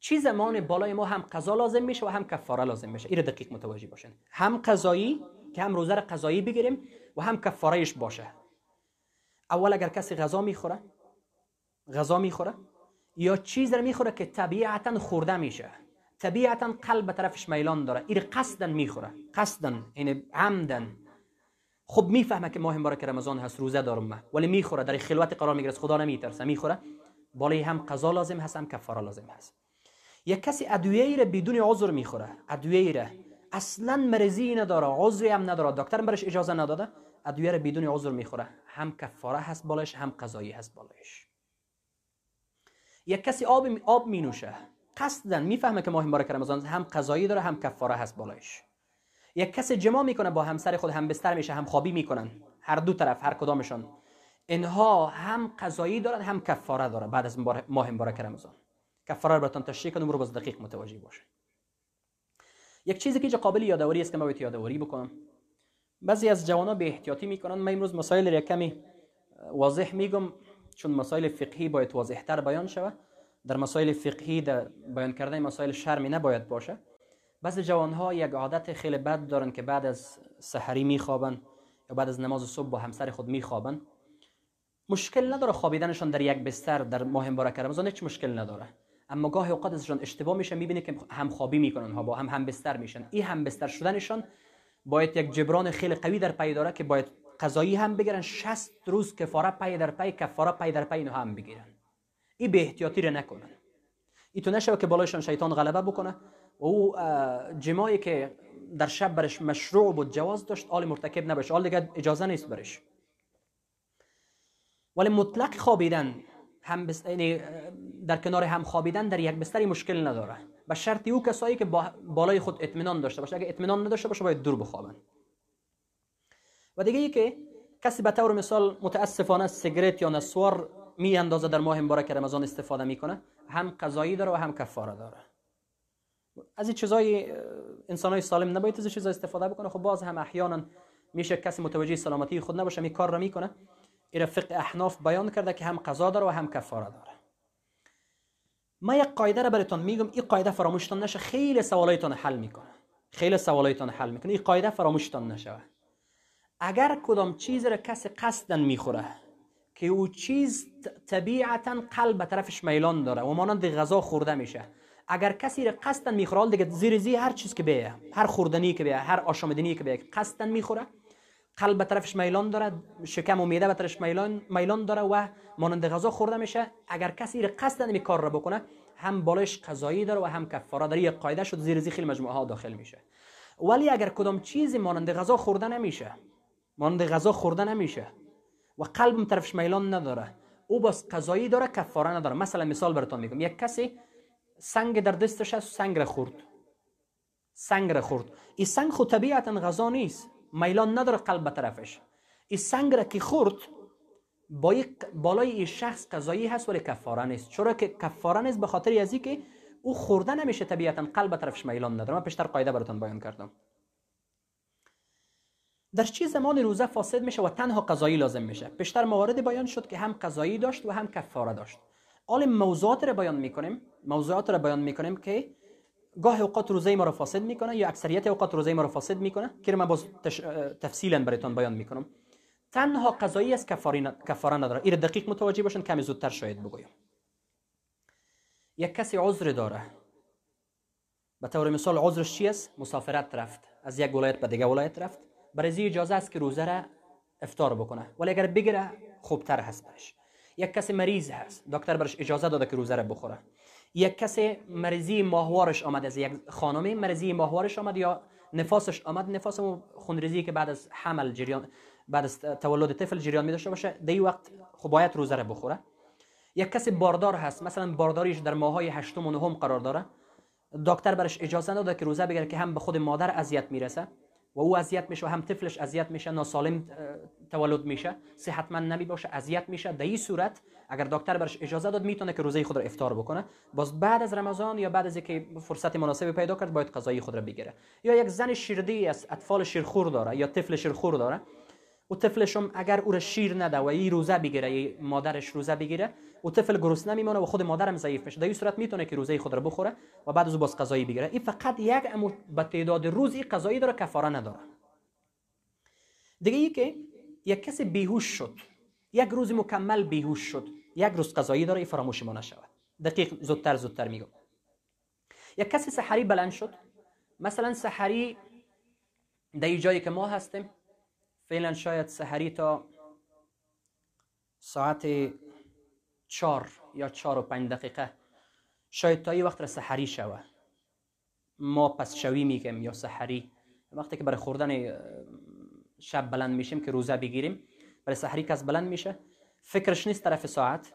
چی زمان بالای ما هم قضا لازم میشه و هم کفاره لازم میشه؟ این دقیق متوجه باشین. هم قضایی که هم روزه را قضایی بگیریم و هم کفارهش باشه. اول اگر کسی غذا می‌خوره غذا می‌خوره یا چیز را می‌خوره که طبیعتا خورده میشه. طبیعتا قلب به طرفش میلان داره. این قصدن می‌خوره. قصدن یعنی عمدن خب می‌فهمه که ماه مبارک رمضان هست روزه دارم ولی می‌خوره. در خلوت قرار می‌گیره. خدا نمیترسه. می‌خوره. بالای هم قضا لازم هست هم کفاره لازم هست. یک کسی ادویه را بدون عذر می‌خوره. ادویه را. اصلا مرضی نداره. عذری هم نداره. دکتر برش اجازه نداده. ادویه را بدون عذر می‌خوره. هم کفاره هست بالایش هم قضایی هست بالایش. یک کسی آب آب می نوشه قصدن می‌فهمه که ماه مبارک رمضان هم قضایی داره هم کفاره هست بالایش. یک کسی جما می‌کنه با همسر خود هم بستر میشه هم خوابی می‌کنن. هر دو طرف هر کدامشان. اینها هم قضایی دارن هم کفاره داره بعد از ماه مبارک رمضان. کفاره رو براتون تشریح کنم رو باز دقیق متوجه باشه. یک چیزی که قابل یادآوری است که ما باید یادآوری بکنم. بعضی از جوانا به احتیاطی می‌کنن. من امروز مسائل را کمی واضح میگم. چون مسائل فقهی باید واضحتر بیان شود در مسائل فقهی در بیان کردن مسائل شرمی نباید باشه. بعض جوان ها یک عادت خیلی بد دارن که بعد از سحری میخوابن یا بعد از نماز صبح با همسر خود میخوابن. مشکل نداره خوابیدنشان در یک بستر در ماه مبارک رمضان هیچ مشکل نداره. اما گاه اوقات ازشان اشتباه میشه می‌بینه که هم خوابی می‌کنن ها با هم هم بستر میشن. این هم بستر شدنشان باید یک جبران خیلی قوی در پی داره که باید قضایی هم بگیرن 60 روز کفاره پای در پای کفاره پای در پای اینو هم بگیرن. این به احتیاطی رو نکنن. ای تو نشوه که بالایشان شیطان غلبه بکنه. و او جماعی که در شب برش مشروع بود جواز داشت آل مرتکب نباشه آل دیگه اجازه نیست برش. ولی مطلق خوابیدن هم بست... یعنی در کنار هم خوابیدن در یک بستری مشکل نداره. به شرطی او کسایی که بالای خود اطمینان داشته باشه. اگه اطمینان نداشته باشه باید دور بخوابن. و دیگه ای که کسی به طور مثال متاسفانه سیگرت یا نسوار می اندازه در ماه مبارک رمضان استفاده می‌کنه هم قضایی داره و هم کفاره داره. از این چیزای انسان های سالم نباید از چیزا استفاده بکنه. خب باز هم احیانا میشه کسی متوجه سلامتی خود نباشه می کار را می‌کنه. این فقه احناف بیان کرده که هم قضا داره و هم کفاره داره. ما یک قاعده را براتون میگم. این قاعده فراموشتان نشه خیلی سوالایتان حل می‌کنه. خیلی سوالایتان حل می‌کنه. این قاعده فراموشتان نشه. اگر کدام چیز را کسی قصدن می‌خوره که او چیز طبیعتا قلب به طرفش میلان داره و مانند غذا خورده میشه اگر کسی را قصدن می‌خوره دیگه زیر زی هر چیز که بیه هر خوردنی که بیه هر آشامیدنی که بیه قصدن می‌خوره قلب به طرفش میلان داره شکم و میده به طرفش میلان میلان داره و مانند غذا خورده میشه اگر کسی را قصدن می کار را بکنه هم بالش قضایی داره و هم کفاره داره یک قاعده شد زیر زی خیلی مجموعه ها داخل میشه. ولی اگر کدام چیزی مانند غذا خورده نمیشه مانند غذا خورده نمیشه. و قلبم طرفش میلان نداره. او باز قضایی داره کفاره نداره. مثلا مثال براتون میگم. یک کسی سنگ در دستش هست سنگ را خورد. سنگ را خورد. این سنگ خود طبیعتا غذا نیست. میلان نداره قلب به طرفش. این سنگ را که خورد با بالای این شخص قضایی هست ولی کفاره نیست. چرا که کفاره نیست؟ به خاطر ازی که او خورده نمیشه طبیعتا. قلب به طرفش میلان نداره. من پیشتر قاعده براتون بیان کردم. در چه زمان روزه فاسد میشه و تنها قضایی لازم میشه. پیشتر موارد بیان شد که هم قضایی داشت و هم کفاره داشت. حال موضوعات را بیان می‌کنیم. موضوعات را بیان می‌کنیم که گاه اوقات روزه ما را فاسد می‌کنه یا اکثریت اوقات روزه ما را فاسد می‌کنه؟ که من باز تش... تفصیلا براتون بیان می‌کنم. تنها قضایی است کفاره کفاره نداره. این دقیق متوجه باشن کمی زودتر شاید بگویم. یک کسی عذر داره. به طور مثال عذرش چی است؟ مسافرت رفت. از یک ولایت به دیگه ولایت رفت. برای اجازه است که روزه را افطار بکنه. ولی اگر بگیره خوبتر هست برش. یک کسی مریض هست دکتر برش اجازه داده که روزه را بخوره. یک کسی مریضی ماهوارش آمد از یک خانمی مریضی ماهوارش آمد یا نفاسش آمد نفاس خونریزی که بعد از حمل جریان بعد از تولد طفل جریان می داشته باشه دی وقت خب باید روزه را بخوره. یک کسی باردار هست مثلا بارداریش در ماهای هشتم و نهم قرار داره. دکتر برش اجازه نداده که روزه بگیره که هم به خود مادر اذیت می‌رسه. و او اذیت میشه و هم طفلش اذیت میشه ناسالم تولد میشه. صحتمند نمی باشه اذیت میشه. در این صورت اگر دکتر برش اجازه داد می‌تونه که روزه خود را افطار بکنه. باز بعد از رمضان یا بعد از اینکه فرصت مناسبی پیدا کرد باید غذای خود را بگیره. یا یک زن شیردی است اطفال شیرخور داره یا طفل شیرخور داره. و طفلشم اگر او را شیر نده و این روزه بگیره مادرش روزه بگیره و طفل گرسنه میمونه و خود مادرم ضعیف میشه. در این صورت می‌تونه که روزه خود را بخوره و بعد از باز غذایی بگیره. این فقط یک امو به تعداد روز این غذایی داره کفاره نداره. دیگه ای که یک کسی بیهوش شد یک روز مکمل بیهوش شد یک روز قضایی داره فراموش ما نشود. دقیق زودتر زودتر میگم. یک کسی سحری بلند شد. مثلا سحری در جایی که ما هستیم فعلا شاید سحری تا ساعت چار یا چار و پنج دقیقه. شاید تا این وقت را سحری شوه. ما پس شوی میگیم یا سحری. وقتی که برای خوردن شب بلند میشیم که روزه بگیریم برای سحری کس بلند میشه. فکرش نیست طرف ساعت.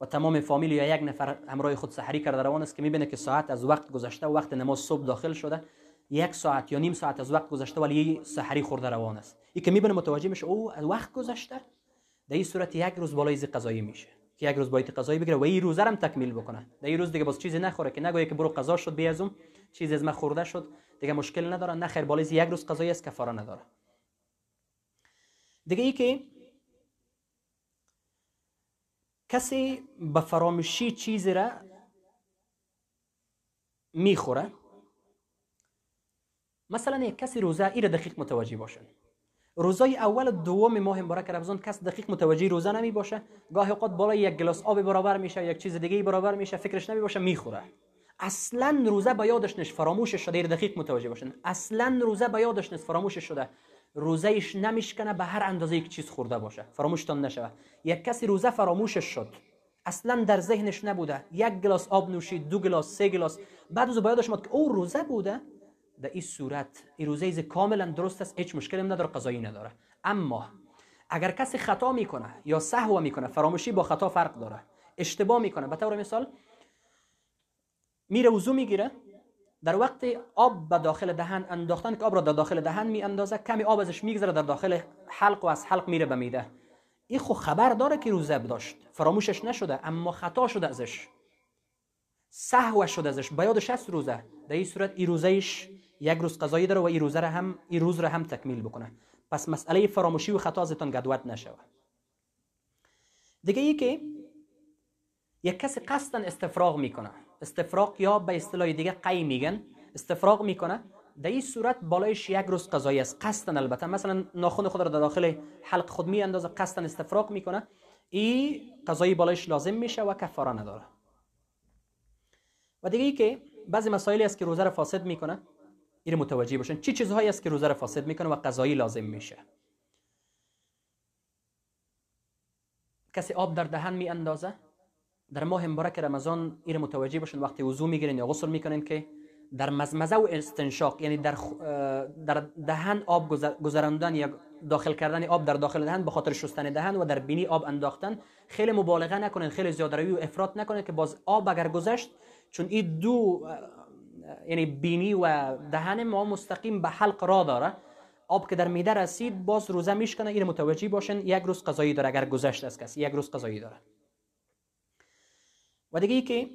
و تمام فامیل یا یک نفر همراه خود سحری کرده روان است که می‌بینه که ساعت از وقت گذشته و وقت نماز صبح داخل شده. یک ساعت یا نیم ساعت از وقت گذشته ولی سحری خورده روان است. این که می‌بینه متوجه میشه او از وقت گذشته. در این صورت یک روز بالای قضایی میشه. که یک روز باید قضایی بگیره و این روزه هم تکمیل بکنه. در این روز دیگه باز چیزی نخوره که نگویه که برو قضا شد بیازم چیزی از من خورده شد دیگه مشکل نداره. نه خیر بالای یک روز قضایی است کفاره نداره. دیگه ای که کسی به فراموشی چیزی را می‌خوره مثلا یک کسی روزه ای را دقیق متوجه باشن روزای اول دوم ماه مبارک رمضان کس دقیق متوجه روزه نمی باشه. گاهی اوقات بالای یک گلاس آب برابر میشه یک چیز دیگه برابر میشه فکرش نمی باشه می‌خوره. اصلا روزه به یادش نش فراموش شده دقیق متوجه باشن. اصلا روزه به یادش نش فراموش شده. روزهش نمیشکنه به هر اندازه یک چیز خورده باشه. فراموشتان نشود. یک کسی روزه فراموشش شد. اصلا در ذهنش نبوده. یک گلاس آب نوشید دو گلاس سه گلاس. بعد از یادش که او روزه بوده. در این صورت این روزه کاملا درست است هیچ مشکلی نداره قضایی نداره. اما اگر کسی خطا می‌کنه یا سهو می‌کنه فراموشی با خطا فرق داره اشتباه می‌کنه به طور مثال میره وضو می‌گیره در وقت آب به داخل دهن انداختن که آب را در داخل دهن می اندازه کمی آب ازش میگذره در داخل حلق و از حلق میره به میده. این خو خبر داره که روزه داشت فراموشش نشده اما خطا شده ازش سهو شده ازش بیادش هست روزه. در این صورت این روزهش یک روز قضایی داره و این روزه را هم این روز را هم تکمیل بکنه. پس مسئله فراموشی و خطا ازتان گدوت نشوه دیگه ای که یک کسی قصدا استفراغ می‌کنه. استفراغ یا به اصطلاح دیگه قی میگن. استفراغ می‌کنه. در این صورت بالایش یک روز قضایی است. قصدا البته. مثلا ناخن خود را در داخل حلق خود می اندازه قصدا استفراغ می‌کنه. این قضایی بالایش لازم میشه و کفاره نداره. و دیگه ای که بعضی مسائلی است که روزه را فاسد می‌کنه. این متوجه باشن. چی چیزهایی است که روزه را فاسد می‌کنه و قضایی لازم میشه؟ کسی آب در دهن می اندازه در ماه مبارک رمضان این متوجه باشین وقتی وضو می‌گیرین یا غسل می‌کنین که در مزمزه و استنشاق یعنی در در دهن آب گذراندن یا داخل کردن آب در داخل دهن به خاطر شستن دهن و در بینی آب انداختن خیلی مبالغه نکنین خیلی زیاده روی و افراط نکنین که باز آب اگر گذشت چون این دو یعنی بینی و دهن ما مستقیم به حلق را داره. آب که در میده رسید باز روزه میشکنه این متوجه باشن یک روز قضایی داره. اگر گذشت از کسی یک روز قضایی داره. و دیگه که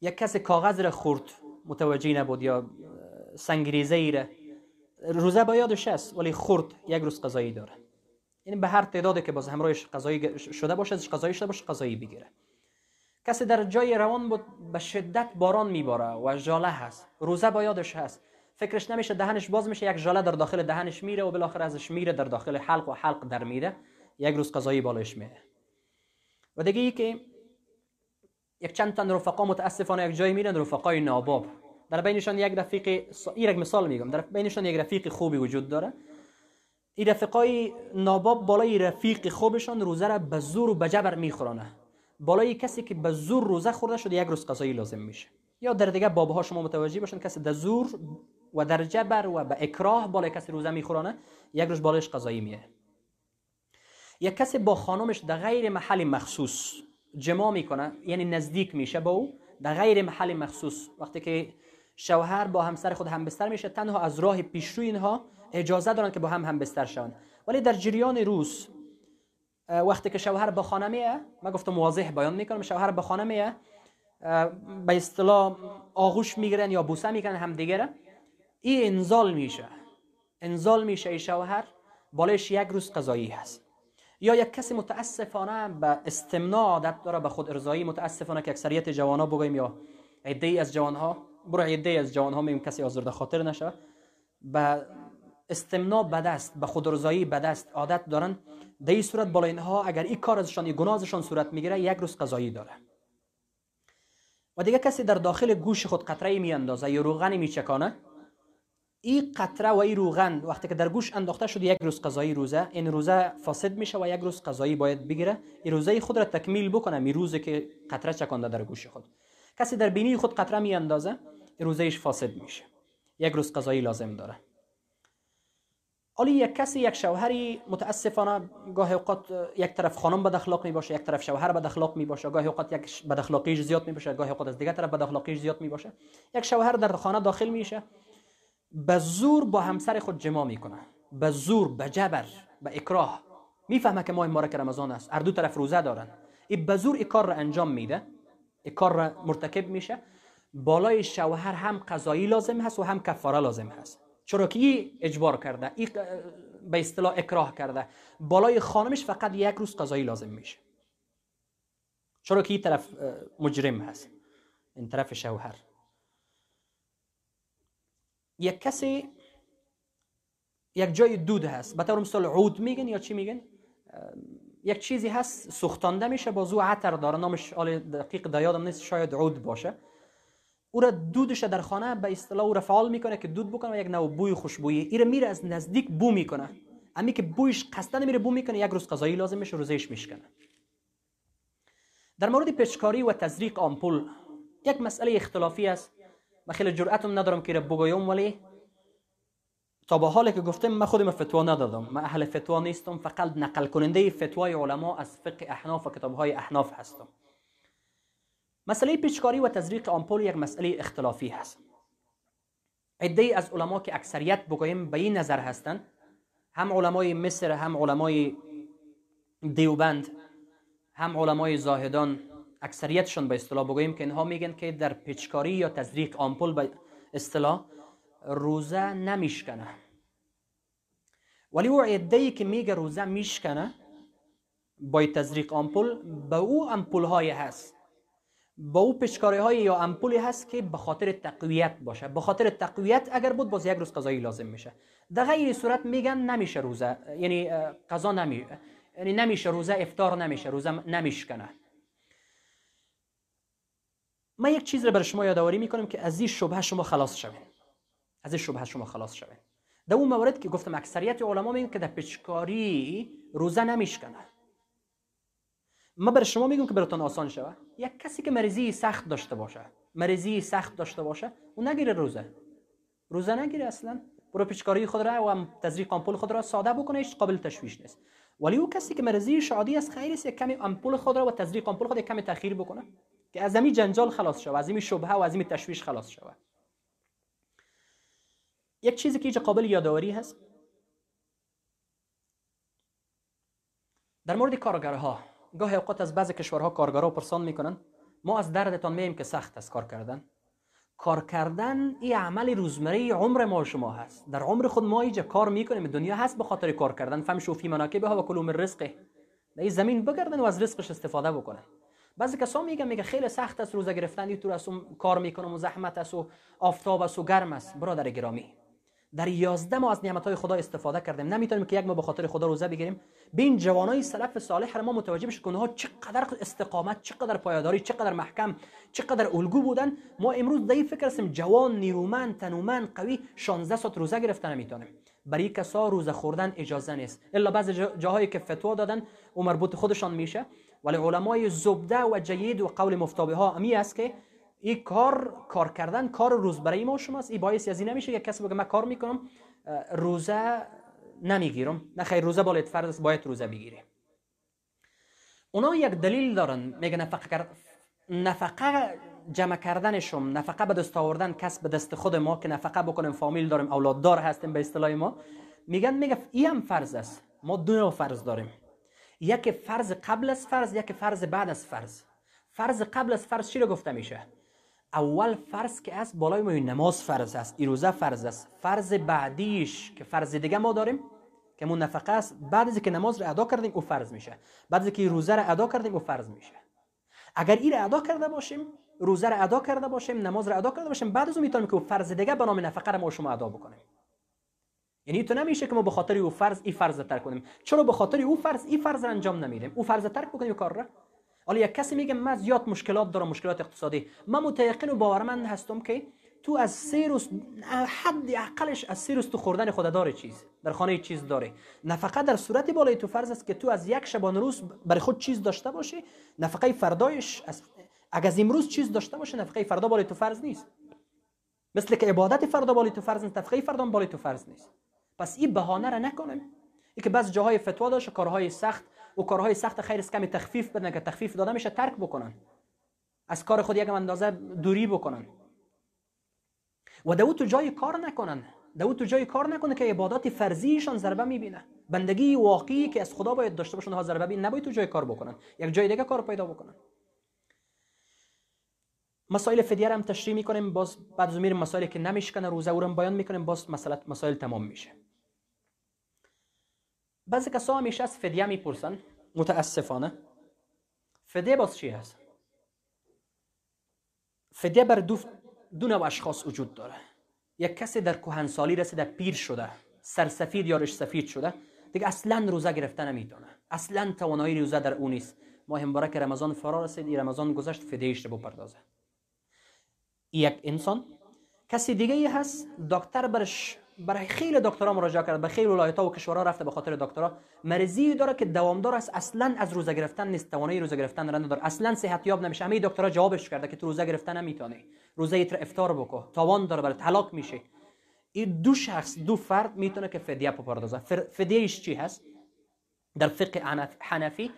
یک کس کاغذ را خورد متوجه نبود یا سنگریزه ای را روزه با یادش است ولی خورد یک روز قضایی داره. یعنی به هر تعدادی که باز همراهش قضایی شده باشه ازش قضایی شده باشه قضایی بگیره. کسی در جای روان بود به شدت باران میباره و ژاله هست. روزه با یادش هست. فکرش نمیشه دهنش باز میشه یک ژاله در داخل دهنش میره و بالاخره ازش میره در داخل حلق و حلق در میره. یک روز قضایی بالش میره و دیگه ای که یک چند تن رفقا متاسفانه یک جایی میرن رفقای ناباب. در بینشان یک رفیق این مثال میگم. در بینشان یک رفیق خوبی وجود داره. این رفقای ناباب بالای رفیق خوبشان روزه را به زور و به جبر میخورانه. بالای کسی که به زور روزه خورده شده یک روز قضایی لازم میشه. یا در دیگه بابها شما متوجه باشن کسی در زور و در جبر و به اکراه بالای کسی روزه میخورانه یک روز بالایش قضایی میه. یک کسی با خانمش در غیر محل مخصوص جمع می‌کنه یعنی نزدیک میشه با او در غیر محل مخصوص. وقتی که شوهر با همسر خود هم بستر میشه تنها از راه پیشرو اینها اجازه دارن که با هم هم بستر شوند. ولی در جریان روز وقتی که شوهر به خانه میه من گفتم واضح بیان می‌کنم شوهر به خانه میه به اصطلاح آغوش می‌گیرن یا بوسه می‌کنن هم دیگره این انزال میشه. انزال میشه ای شوهر بالش یک روز قضایی هست. یا یک کسی متاسفانه به استمناع عادت داره به خود ارزایی متاسفانه که اکثریت جوان ها بگویم یا عده از جوان ها برو عده از جوان ها کسی آزرده خاطر نشه. به استمناع بدست به خود ارزایی بدست عادت دارن. در این صورت بالا اینها اگر این کار ازشان این گناه صورت می‌گیره یک روز قضایی داره. و دیگه کسی در داخل گوش خود قطره می اندازه یا روغنی میچکانه. این قطره و این روغن وقتی که در گوش انداخته شد یک روز قضایی روزه. این روزه فاسد میشه و یک روز قضایی باید بگیره. این روزه خود را تکمیل بکنه این روزه که قطره چکانده در گوش خود. کسی در بینی خود قطره می اندازه روزهش فاسد میشه. یک روز قضایی لازم داره. حالی یک کسی یک شوهری متاسفانه گاه اوقات یک طرف خانم بد اخلاق می باشه یک طرف شوهر بد اخلاق می باشه گاه اوقات یک بد اخلاقیش زیاد می باشه گاه اوقات از دیگه طرف بد اخلاقیش زیاد می باشه یک شوهر در خانه داخل میشه به زور با همسر خود جما می‌کنه به زور به جبر به اکراه. می‌فهمه که ماه مبارک رمضان است. هر دو طرف روزه دارن. این به زور این کار را انجام میده این کار را مرتکب میشه. بالای شوهر هم قضایی لازم هست و هم کفاره لازم هست. چرا که اجبار کرده ای به اصطلاح اکراه کرده. بالای خانمش فقط یک روز قضایی لازم میشه. چرا که این طرف مجرم هست. این طرف شوهر. یک کسی یک جای دود هست. به طور مثال عود میگن یا چی میگن؟ یک چیزی هست سوختانده میشه بازو عطر داره. نامش دقیق دیادم نیست شاید عود باشه. او را دودش در خانه به اصطلاح او را فعال می‌کنه که دود بکنه و یک نوع بوی خوشبویی. این میره از نزدیک بو می‌کنه. امی که بویش قصدن میره بو می‌کنه یک روز قضایی لازم میشه روزش میشکنه. در مورد پچکاری و تزریق آمپول یک مسئله اختلافی است من خیلی جرأتم ندارم که بگویم ولی تا با حالی که گفتم من خودم فتوا ندادم. من اهل فتوا نیستم فقط نقل کننده فتوای علما از فقه احناف و کتاب های احناف هستم. مسئله پیچکاری و تزریق آمپول یک مسئله اختلافی هست. عده از علما که اکثریت بگویم به این نظر هستند هم علمای مصر هم علمای دیوبند هم علمای زاهدان اکثریتشون به اصطلاح بگوییم که اینها میگن که در پیچکاری یا تزریق آمپول به اصطلاح روزه نمیشکنه. ولی او عده که میگه روزه میشکنه با تزریق آمپول به او آمپول های هست. با او پشکاری های یا امپولی هست که به خاطر تقویت باشه. به خاطر تقویت اگر بود باز یک روز قضایی لازم میشه. در غیر صورت میگن نمیشه روزه یعنی قضا نمی یعنی نمیشه روزه افطار نمیشه روزه نمیشکنه. ما یک چیز رو بر شما یادآوری می‌کنم که از این شبهه شما خلاص شوین. از این شبهه شما خلاص شوین. در اون مورد که گفتم اکثریت علما میگن که در پچکاری روزه نمیشکنه. ما بر شما میگم که براتون آسان شوه یک کسی که مریضی سخت داشته باشه مریضی سخت داشته باشه اون نگیره روزه. روزه نگیره اصلا. برو پیچکاری خود را و تزریق آمپول خود را ساده بکنه هیچ قابل تشویش نیست. ولی او کسی که مریضی شادی از خیر است کمی آمپول خود را و تزریق آمپول خود کمی تاخیر بکنه که از این جنجال خلاص شوه از این شبهه و از این تشویش خلاص شوه یک چیزی که اینجا قابل یادآوری هست. در مورد کارگرها. گاهی اوقات از بعضی کشورها کارگرها پرسان می‌کنن ما از دردتان میم که سخت است کار کردن. کار کردن این عمل روزمره عمر ما شما هست. در عمر خود ما اینجا کار می‌کنیم دنیا هست به خاطر کار کردن. فهم فی مناکبها و کلوا من رزقه. در این زمین بگردن و از رزقش استفاده بکنن. بعضی کسا میگن میگه خیلی سخت است روزه گرفتن اینطور است کار می‌کنم و زحمت است و آفتاب است و گرم است. برادر گرامی در یازده ما از نعمت های خدا استفاده کردیم. نمی‌تونیم که یک ما به خاطر خدا روزه بگیریم. به این جوانای سلف صالح ما متوجه بشه که چقدر استقامت چقدر پایداری چقدر محکم چقدر الگو بودن. ما امروز در فکر هستیم جوان نیرومند تنومند قوی 16 ساعت روزه گرفتن نمی‌تونیم. برای کسا روزه خوردن اجازه نیست. الا بعض جاهایی که فتوا دادن و مربوط خودشان میشه. ولی علمای زبده و جید و قول مفتابه ها امی است که این کار کار کردن کار روز برای ما شماست. این باعث از این نمیشه که کسی بگه من کار می‌کنم روزه نمی‌گیرم. نه خیر روزه بالای فرض باید روزه بگیری اونا یک دلیل دارن. میگه نفقه نفقه جمع کردنشم نفقه به دست آوردن کسب دست خود ما که نفقه بکنیم فامیل داریم اولاد دار هستیم به اصطلاح ما. میگن میگه این هم فرض است. ما دو فرض داریم. یک فرض قبل از فرض یک فرض بعد از فرض. فرض قبل از فرض چی رو گفته میشه؟ اول فرض که است بالای ما نماز فرض است ایروزه فرض است. فرض بعدیش که فرض دیگه ما داریم که مون نفقه است بعد از که نماز رو ادا کردیم او فرض میشه. بعد از که روزه رو ادا کردیم او فرض میشه. اگر این رو ادا کرده باشیم روزه رو ادا کرده باشیم نماز رو ادا کرده باشیم بعد از اون می‌تونیم که او فرض دیگه به نام نفقه رو ما شما ادا بکنیم. یعنی تو نمیشه که ما به خاطر او فرض این فرض ترک کنیم. چرا به خاطر او فرض این فرض رو انجام نمیدیم؟ او فرض ترک بکنیم کار را حالا یک کسی میگه من زیاد مشکلات دارم مشکلات اقتصادی. من متيقن و باورمند هستم که تو از سه روز حد اقلش از سه روز تو خوردن خود داره چیز در خانه چیز داره. نفقه در صورت بالای تو فرض است که تو از یک شبان روز برای خود چیز داشته باشی نفقه فردایش از اگر از امروز چیز داشته باشه نفقه فردا بالای تو فرض نیست. مثل که عبادت فردا بالای تو فرض نیست نفقه فردا بالای تو فرض نیست. پس این بهانه را نکنیم. ای که بعض جاهای فتوا داشت کارهای سخت و کارهای سخت خیر است کمی تخفیف بدن که تخفیف داده میشه ترک بکنن. از کار خود یک اندازه دوری بکنن. و دو تو جای کار نکنن. دو تو جای کار نکنه که عبادات فرضیشان ضربه می‌بینه. بندگی واقعی که از خدا باید داشته باشن ها ضربه بین نباید تو جای کار بکنن. یک جای دیگه کار پیدا بکنن. مسائل فدیه هم تشریح می‌کنیم. باز بعد از مسائلی که نمیشکنه روزه او بیان می‌کنیم. باز مسائل تمام میشه. بعضی کسا همیشه از فدیه می‌پرسن. متاسفانه. فدیه باز چی هست؟ فدیه بر دو, دو نوع اشخاص وجود داره. یک کسی در کهنسالی رسیده پیر شده سرسفید یا رش سفید شده دیگه اصلا روزه گرفتن نمی‌تونه. اصلا توانایی روزه در اون نیست. ماه مبارک رمضان فرا رسید این رمضان گذشت فدیهش رو بپردازه. یک انسان. کسی دیگه ای هست دکتر برش برای خیلی دکترها مراجعه کرد به خیلی ولایت‌ها و کشورها رفته به خاطر دکترا. مرضی داره که دوامدار است اصلا از روزه گرفتن نیست. توانایی روزه گرفتن را نداره. اصلا صحت یاب نمیشه. همه دکترها جوابش کرده که تو روزه گرفتن نمی‌تونی. روزه ایت افطار بکو تاوان داره برای طلاق میشه. این دو شخص دو فرد می‌تونه که فدیه بپردازه فدیهش چی هست؟ در فقه حنفی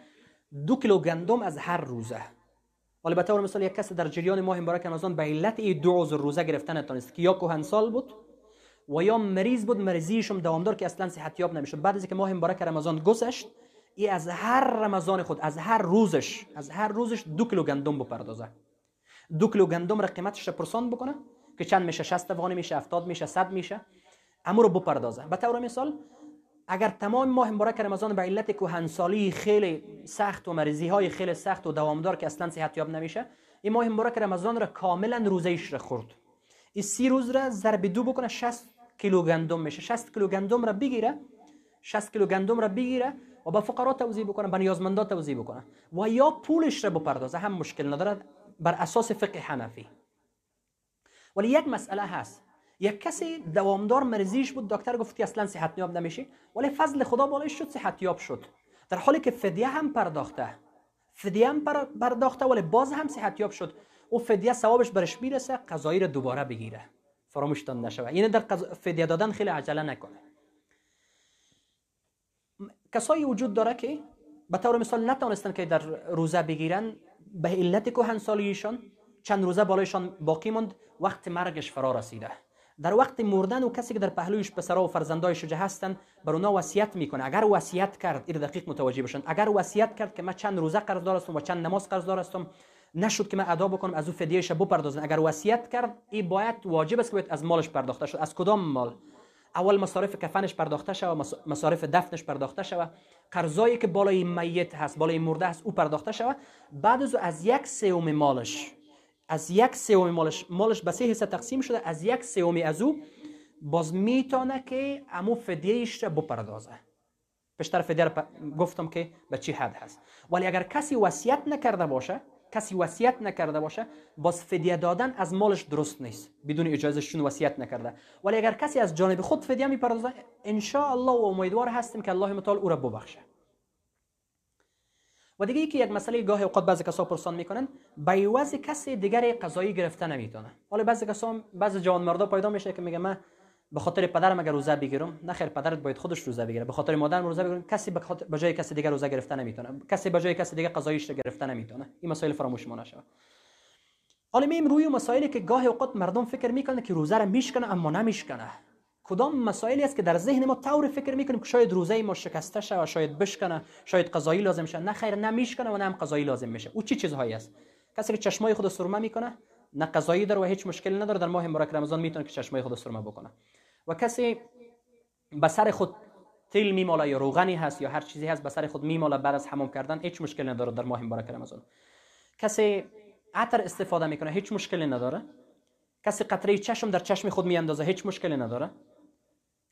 دو کیلو گندم از هر روزه. ولی به طور مثال یک کس در جریان ماه مبارک رمضان به علت این دو عذر روزه گرفتن نتونست. که یا کهنسال بود؟ و یا مریض بود مریضیشم دوامدار که اصلا صحت یاب نمیشه بعد از که ماه مبارک رمضان گذشت ای از هر رمضان خود از هر روزش از هر روزش دو کیلو گندم بپردازه. دو کیلو گندم را قیمتش پرسان بکنه که چند میشه؟ 60 افغانی میشه 70 میشه 100 میشه. امو رو بپردازه. به طور مثال اگر تمام ماه مبارک رمضان به علت کهنسالی خیلی سخت و مریضی های خیلی سخت و دوامدار که اصلا صحت یاب نمیشه این ماه مبارک رمضان را کاملا روزه را خورد. این سی روز را ضرب دو بکنه 60 کیلو گندم میشه 60 کیلو گندم را بگیره 60 کیلو گندم را بگیره و به فقرا توزیع بکنه به نیازمندا توزیع بکنه و یا پولش را بپردازه هم مشکل نداره بر اساس فقه حنفی ولی یک مسئله هست. یک کسی دوامدار مریضیش بود. دکتر گفت که اصلا صحت یاب نمیشه. ولی فضل خدا بالایش شد صحت یاب شد. در حالی که فدیه هم پرداخته. فدیه هم پرداخته ولی باز هم صحت یاب شد. او فدیه ثوابش برش می‌رسه قضایی رو دوباره بگیره. فراموشتان نشوه یعنی در فدیه دادن خیلی عجله نکنه. کسایی وجود داره که به طور مثال نتونستن که در روزه بگیرن به علت کهنسالیشان چند روزه بالایشان باقی ماند وقت مرگش فرا رسیده. در وقت مردن و کسی که در پهلویش پسرا و فرزندای شجه هستن بر اونا وصیت می‌کنه. اگر وصیت کرد این دقیق متوجه بشن. اگر وصیت کرد که من چند روزه قرض دار هستم و چند نماز قرض دار هستم نشد که من ادا بکنم از او فدیهش بپردازم اگر وصیت کرد این باید واجب است که باید از مالش پرداخته شد از کدام مال؟ اول مصارف کفنش پرداخته شود مصارف دفنش پرداخته شود. قرضایی که بالای میت هست بالای مرده هست او پرداخته شود. بعد از از یک سوم مالش از یک سوم مالش مالش به سه حصه تقسیم شده. از یک سوم از او باز می‌تونه که امو فدیهش رو بپردازه. پیشتر فدیه گفتم که به چی حد هست. ولی اگر کسی وصیت نکرده باشه کسی وصیت نکرده باشه باز فدیه دادن از مالش درست نیست. بدون اجازه شون وصیت نکرده. ولی اگر کسی از جانب خود فدیه می‌پردازه ان الله و امیدوار هستیم که الله متعال او را ببخشه. و دیگه که یک مسئله گاهی اوقات بعضی کسا پرسان می‌کنن به کسی دیگر قضایی گرفته نمی‌تونه. حالا بعضی کسا بعضی جوان مردا پیدا میشه که میگه من به خاطر پدرم اگر روزه بگیرم نه خیر پدرت باید خودش روزه بگیره. به خاطر مادرم روزه بگیرم. کسی به جای کسی دیگر روزه گرفته نمی‌تونه. کسی به جای کسی دیگر قضاییش رو گرفته نمی‌تونه. این مسائل فراموش ما نشه حالا میم روی مسائلی که گاهی اوقات مردم فکر می‌کنه که روزه رو میشکنه اما نمیشکنه. کدام مسائلی است که در ذهن ما طور فکر می‌کنیم که شاید روزه ما شکسته شه و شاید بشکنه شاید قضایی لازم شه. نه خیر نمیشکنه و نه هم قضایی لازم میشه او چی چیزهایی است؟ کسی که چشمای خود سرمه می‌کنه نه قضایی داره و هیچ مشکلی نداره. در ماه مبارک رمضان می‌تونه که چشمای خود سرمه بکنه. و کسی به سر خود تیل میماله یا روغنی هست یا هر چیزی هست به سر خود میماله بعد از حمام کردن هیچ مشکلی نداره در ماه مبارک رمضان. کسی عطر استفاده می‌کنه هیچ مشکلی نداره. کسی قطره چشم در چشم خود میاندازه هیچ مشکلی نداره.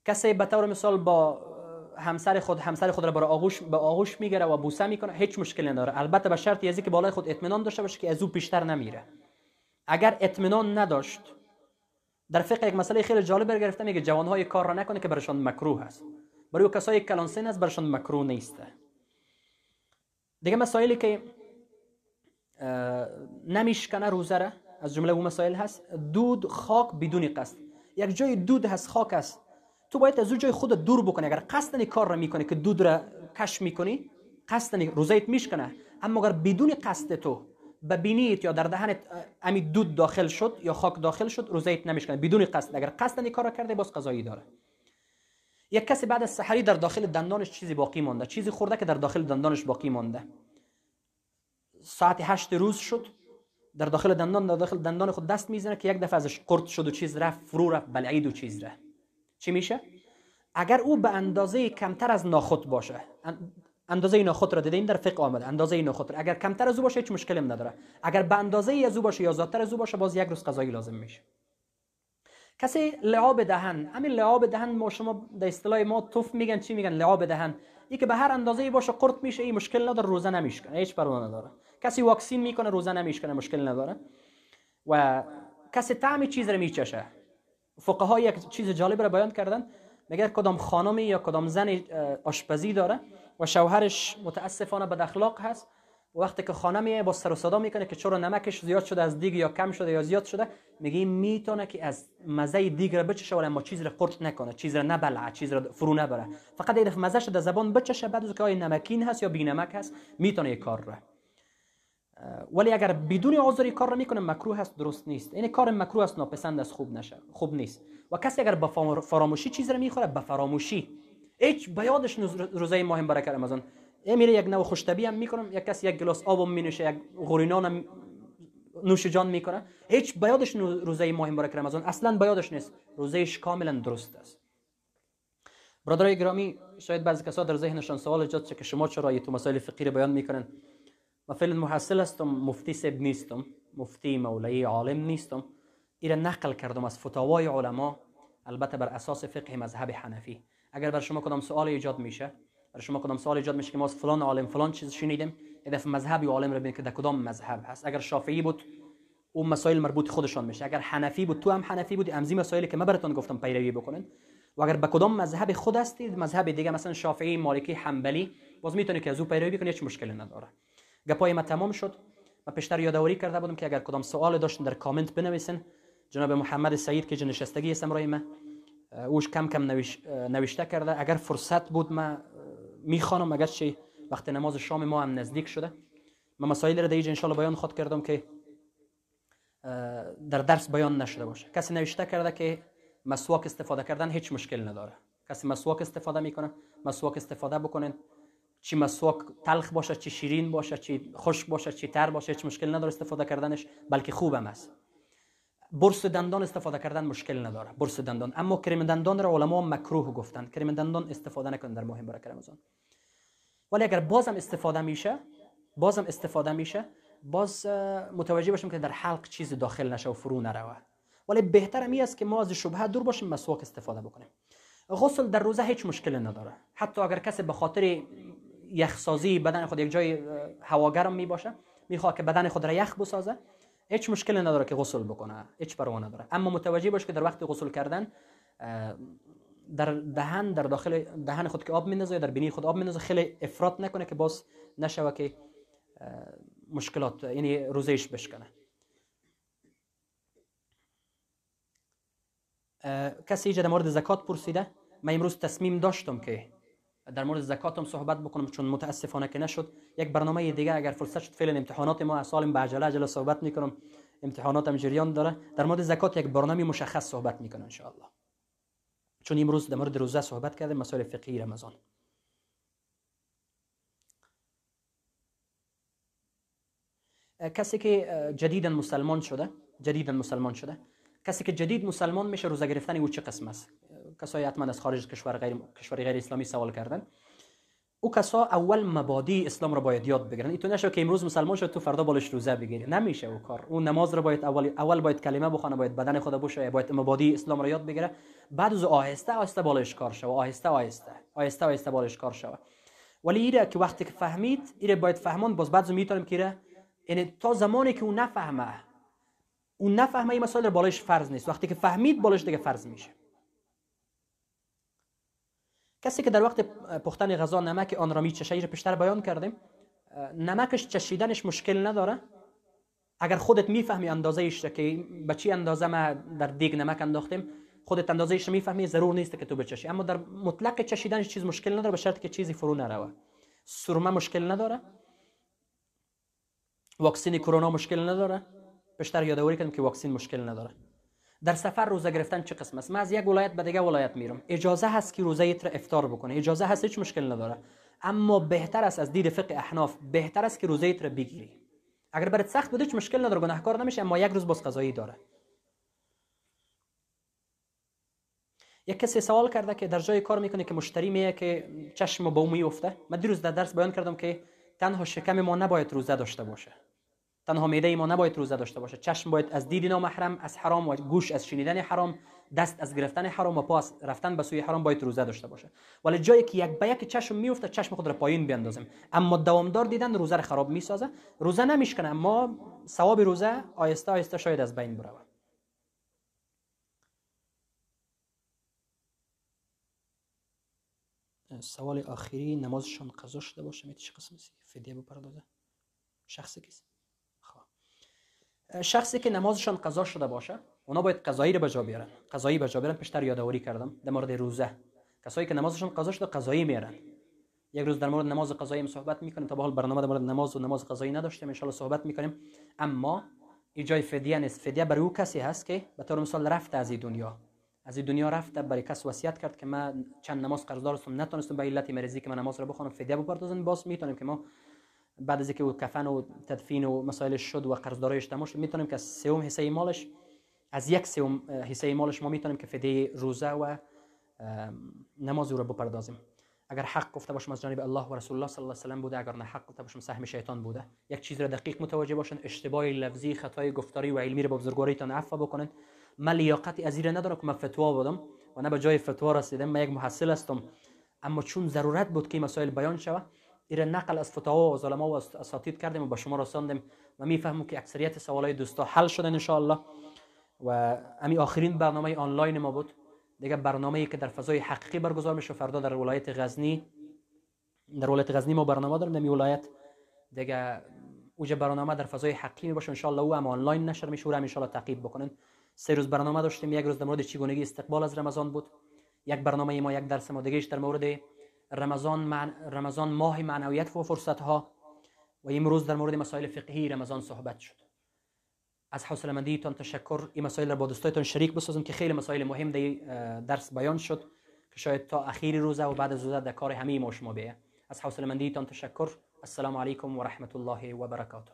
کسی به طور مثال با همسر خود همسر خود را برای آغوش به آغوش می‌گیره و بوسه می‌کنه هیچ مشکلی نداره. البته به شرطی از که بالای خود اطمینان داشته باشه که از او بیشتر نمیره. اگر اطمینان نداشت در فقه یک مسئله خیلی جالب گرفته میگه جوانهای کار را نکنه که برشان مکروه است برای کسایی کلانسین است برشان مکروه نیسته دیگه مسائلی که نمیشکنه روزه را از جمله اون مسائل هست. دود خاک بدون قصد. یک جای دود هست خاک است. تو باید از جای خود دور بکنی. اگر قصدنی کار را می‌کنی که دود را کش می‌کنی قصدنی روزیت میشکنه. اما اگر بدون قصد تو به بینیت یا در دهنت امی دود داخل شد یا خاک داخل شد روزیت نمیشکنه. بدون قصد. اگر قصدنی کار را کرده باز قضایی داره. یک کسی بعد از سحری در داخل دندانش چیزی باقی مانده. چیزی خورده که در داخل دندانش باقی مانده. ساعت هشت روز شد. در داخل دندان در داخل دندان خود دست می‌زنه که یک دفعه ازش قرد شد و چیز رفت فرو رفت بلعید و چیز رفت. چی میشه؟ اگر او به اندازه کمتر از ناخود باشه اندازه ناخود را دیدین در فقه آمده. اندازه ناخود اگر کمتر از او باشه هیچ مشکلی نداره. اگر به اندازه از او باشه یا زیادتر از او باشه باز یک روز قضایی لازم میشه. کسی لعاب دهن همین لعاب دهن ما شما در اصطلاح ما توف میگن چی میگن؟ لعاب دهن. که به هر اندازه باشه قرط میشه این مشکل نداره روزه نمیشکنه. هیچ پروا نداره. کسی واکسین می‌کنه روزه نمیشکنه مشکل نداره. و کسی طعم چیز رو میچشه. فقها یک چیز جالب را بیان کردن. میگه کدام خانمی یا کدام زن آشپزی داره. و شوهرش متاسفانه بد اخلاق هست. وقتی که خانمی با سر و صدا می‌کنه که چرا نمکش زیاد شده از دیگ یا کم شده یا زیاد شده میگه می‌تونه که از مزه دیگ را بچشه ولی اما چیز را قرط نکنه چیز را نبلعه چیز را فرو نبره. فقط دفعه مزه در زبان بچشه بعد از که نمکین هست یا بی نمک هست می‌تونه کار را. ولی اگر بدون عذری کار را می‌کنه مکروه هست درست نیست. این کار مکروه است ناپسند است خوب نشه خوب نیست. و کسی اگر به فراموشی چیز را می‌خوره به فراموشی. هیچ به یادش روزه ماه مبارک رمضان میره یک نوع خوشتبی هم می‌کنم یک کسی یک گلاس آب می نوشه یک غورینان هم نوش جان می‌کنه هیچ به یادش روزه ماه مبارک رمضان اصلا به یادش نیست روزهش کاملا درست است برادرای گرامی شاید بعضی کسا در ذهنشان سوال ایجاد که شما چرا تو مسائل فقهی بیان می‌کنن و فعلا محصل هستم مفتی سب نیستم مفتی مولایی عالم نیستم ایره نقل کردم از فتاوای علما البته بر اساس فقه مذهب حنفی اگر بر شما کدام سوال ایجاد میشه بر شما کدام سوال ایجاد میشه که ما از فلان عالم فلان چیز شنیدیم دفعه مذهبی عالم رو ببین که در کدام مذهب هست. اگر شافعی بود اون مسائل مربوط خودشان میشه. اگر حنفی بود تو هم حنفی بودی امزی مسائلی که من براتون گفتم پیروی بکنن. و اگر به کدام مذهب خود هستید مذهب دیگه مثلا شافعی مالکی حنبلی باز می‌تونید که از او پیروی بکنید هیچ مشکلی نداره. گپای ما تمام شد. و پیشتر یادآوری کرده بودم که اگر کدام سوال داشتن در کامنت بنویسن جناب محمد سعید که نشستگی است امرای ما. اوش کم کم نوشته کرده. اگر فرصت بود ما می‌خوانم اگر چه وقت نماز شام ما هم نزدیک شده. من مسائل را دیگه انشالله بیان خود کردم که در درس بیان نشده باشه. کسی نوشته کرده که مسواک استفاده کردن هیچ مشکل نداره. کسی مسواک استفاده می‌کنه مسواک استفاده بکنین چی مسواک تلخ باشه چی شیرین باشه چی خشک باشه چی تر باشه هیچ مشکل نداره استفاده کردنش بلکه خوبم است برس دندان استفاده کردن مشکل نداره. برس دندان. اما کریم دندان را علما مکروه گفتن. کریم دندان استفاده نکن در ماه برکت رمضان ولی اگر بازم استفاده میشه بازم استفاده میشه باز متوجه باشیم که در حلق چیز داخل نشه و فرو نروه ولی بهتر می است که ما از شبهه دور باشیم مسواک استفاده بکنیم. غسل در روزه هیچ مشکلی نداره. حتی اگر کسی به خاطر یخسازی بدن خود یک جای هواگرم می باشه می‌خواد که بدن خود را یخ بسازه هیچ مشکلی نداره که غسل بکنه هیچ پروا نداره. اما متوجه باش که در وقت غسل کردن در دهن در داخل دهن خود که آب میندازه در بینی خود آب میندازه خیلی افراط نکنه که باز نشوه که مشکلات یعنی روزش بشکنه. کسی در مورد زکات پرسیده؟ من امروز تصمیم داشتم که در مورد زکاتم صحبت بکنم چون متاسفانه که نشد. یک برنامه دیگه اگر فرصت شد فعلا امتحانات ما سال به عجله عجله صحبت می‌کنم. امتحاناتم جریان داره. در مورد زکات یک برنامه مشخص صحبت می‌کنم ان الله چون امروز در مورد روزه صحبت کردیم مسائل فقهی رمضان. کسی که جدیدا مسلمان شده جدیدا مسلمان شده کسی که جدید مسلمان میشه روزه گرفتن او چه قسم است؟ کسایی حتما از خارج کشور غیر کشور غیر اسلامی سوال کردن. او کسا اول مبادی اسلام رو باید یاد بگیرن. تو نشه که امروز مسلمان شد تو فردا بالش روزه بگیری نمیشه او کار. اون نماز رو باید اول اول باید کلمه بخونه باید بدن خود بشه باید مبادی اسلام رو یاد بگیره. بعد از آهسته آهسته بالش کار شوه. آهسته آهسته. آهسته آهسته بالش کار شوه. ولی ایره که وقتی که فهمید ایره باید فهمان باز بعد می‌تونیم که یعنی تا زمانی که اون نفهمه اون نفهمه این مسائل بالش فرض نیست. وقتی که فهمید بالش دیگه فرض میشه. کسی که در وقت پختن غذا نمک آن را میچشه رو پیشتر بیان کردیم نمکش چشیدنش مشکل نداره. اگر خودت می‌فهمی اندازه ایش که به چی اندازه ما در دیگ نمک انداختیم خودت اندازه ایش می‌فهمی ضرور نیست که تو بچشی. اما در مطلق چشیدنش چیز مشکل نداره به شرط که چیزی فرو نروه. سرمه مشکل نداره. واکسین کرونا مشکل نداره. بیشتر یادآوری کردم که واکسین مشکل نداره. در سفر روزه گرفتن چه قسم است؟ من از یک ولایت به دیگه ولایت میرم. اجازه هست که روزه را افطار بکنه. اجازه هست هیچ مشکل نداره. اما بهتر است از دید فقه احناف بهتر است که روزه را بگیری. اگر برات سخت بده هیچ مشکل نداره گناهکار نمیشه اما یک روز باز قضایی داره. یک کسی سوال کرده که در جای کار می‌کنه که مشتری میه که چشم با او میفته من دیروز در درس بیان کردم که تنها شکم ما نباید روزه داشته باشه. تنها میده ما نباید روزه داشته باشه. چشم باید از دید نامحرم از حرام و گوش از شنیدن حرام دست از گرفتن حرام و پا از رفتن به سوی حرام باید روزه داشته باشه. ولی جایی که یک به یک چشم میفته چشم خود را پایین بیاندازیم اما دوامدار دیدن روزه را خراب می‌سازه. روزه نمیشکنه اما ثواب روزه آیسته آیسته شاید از بین بره سوال آخری نمازشان قضا شده باشه؟ میتی چه قسم فدیه بپردازه. شخص کسی؟ شخصی که نمازشان قضا شده باشه اونا باید قضایی رو بجا بیارن. قضایی بجا بیارن پیشتر یادآوری کردم در مورد روزه. کسایی که نمازشان قضا شده قضایی میارن. یک روز در مورد نماز قضایی صحبت می‌کنیم تا به حال برنامه در مورد نماز و نماز قضایی نداشتیم ان صحبت می‌کنیم. اما ایجای فدیه نیست. فدیه برای او کسی هست که به طور مثال رفته از این دنیا. از این دنیا رفته برای کس وصیت کرد که من چند نماز قرضدار هستم نتونستم به علت مریضی که من نماز رو بخونم فدیه بپردازن. باز می‌تونیم که ما بعد از اینکه او کفن و تدفین و مسائلش شد و قرضدارایش تمام شد می‌تونیم که سوم حصه مالش از یک سوم حصه مالش ما می‌تونیم که فدیه روزه و نماز رو بپردازیم. اگر حق گفته باشم از جانب الله و رسول الله صلی الله علیه و سلم بوده اگر نه حق گفته باشم سهم شیطان بوده. یک چیز را دقیق متوجه باشن اشتباه لفظی خطای گفتاری و علمی رو با بزرگواریتان عفو بکنن. من لیاقتی از ندارم که من فتوا بدم و نه به جای فتوا رسیدم من یک محصل هستم. اما چون ضرورت بود که مسائل بیان شود ایره نقل از فتاوا و علما و اساتید کردیم و به شما رساندیم و می‌فهمم که اکثریت سوالای دوستا حل شدن ان و امی آخرین برنامه آنلاین ما بود. دیگه برنامه‌ای که در فضای حقیقی برگزار میشه فردا در ولایت غزنی در ولایت غزنی ما برنامه داریم در ولایت. دیگه اوج برنامه در فضای حقیقی باشه ان او هم آنلاین نشر میشه و ان تعقیب بکنن. سه روز برنامه داشتیم یک روز در مورد چگونگی استقبال از رمضان بود. یک برنامه ما یک درس ما دیگه در مورد رمضان مع... رمضان ماه معنویت و فرصت ها و امروز در مورد مسائل فقهی رمضان صحبت شد. از حوصله مندیتان تشکر. این مسائل را با دوستایتان شریک بسازم که خیلی مسائل مهم در درس بیان شد که شاید تا اخیر روزه و بعد از روزه در کار همه ما شما بیه. از حوصله مندیتان تشکر. السلام علیکم و رحمت الله و برکاته.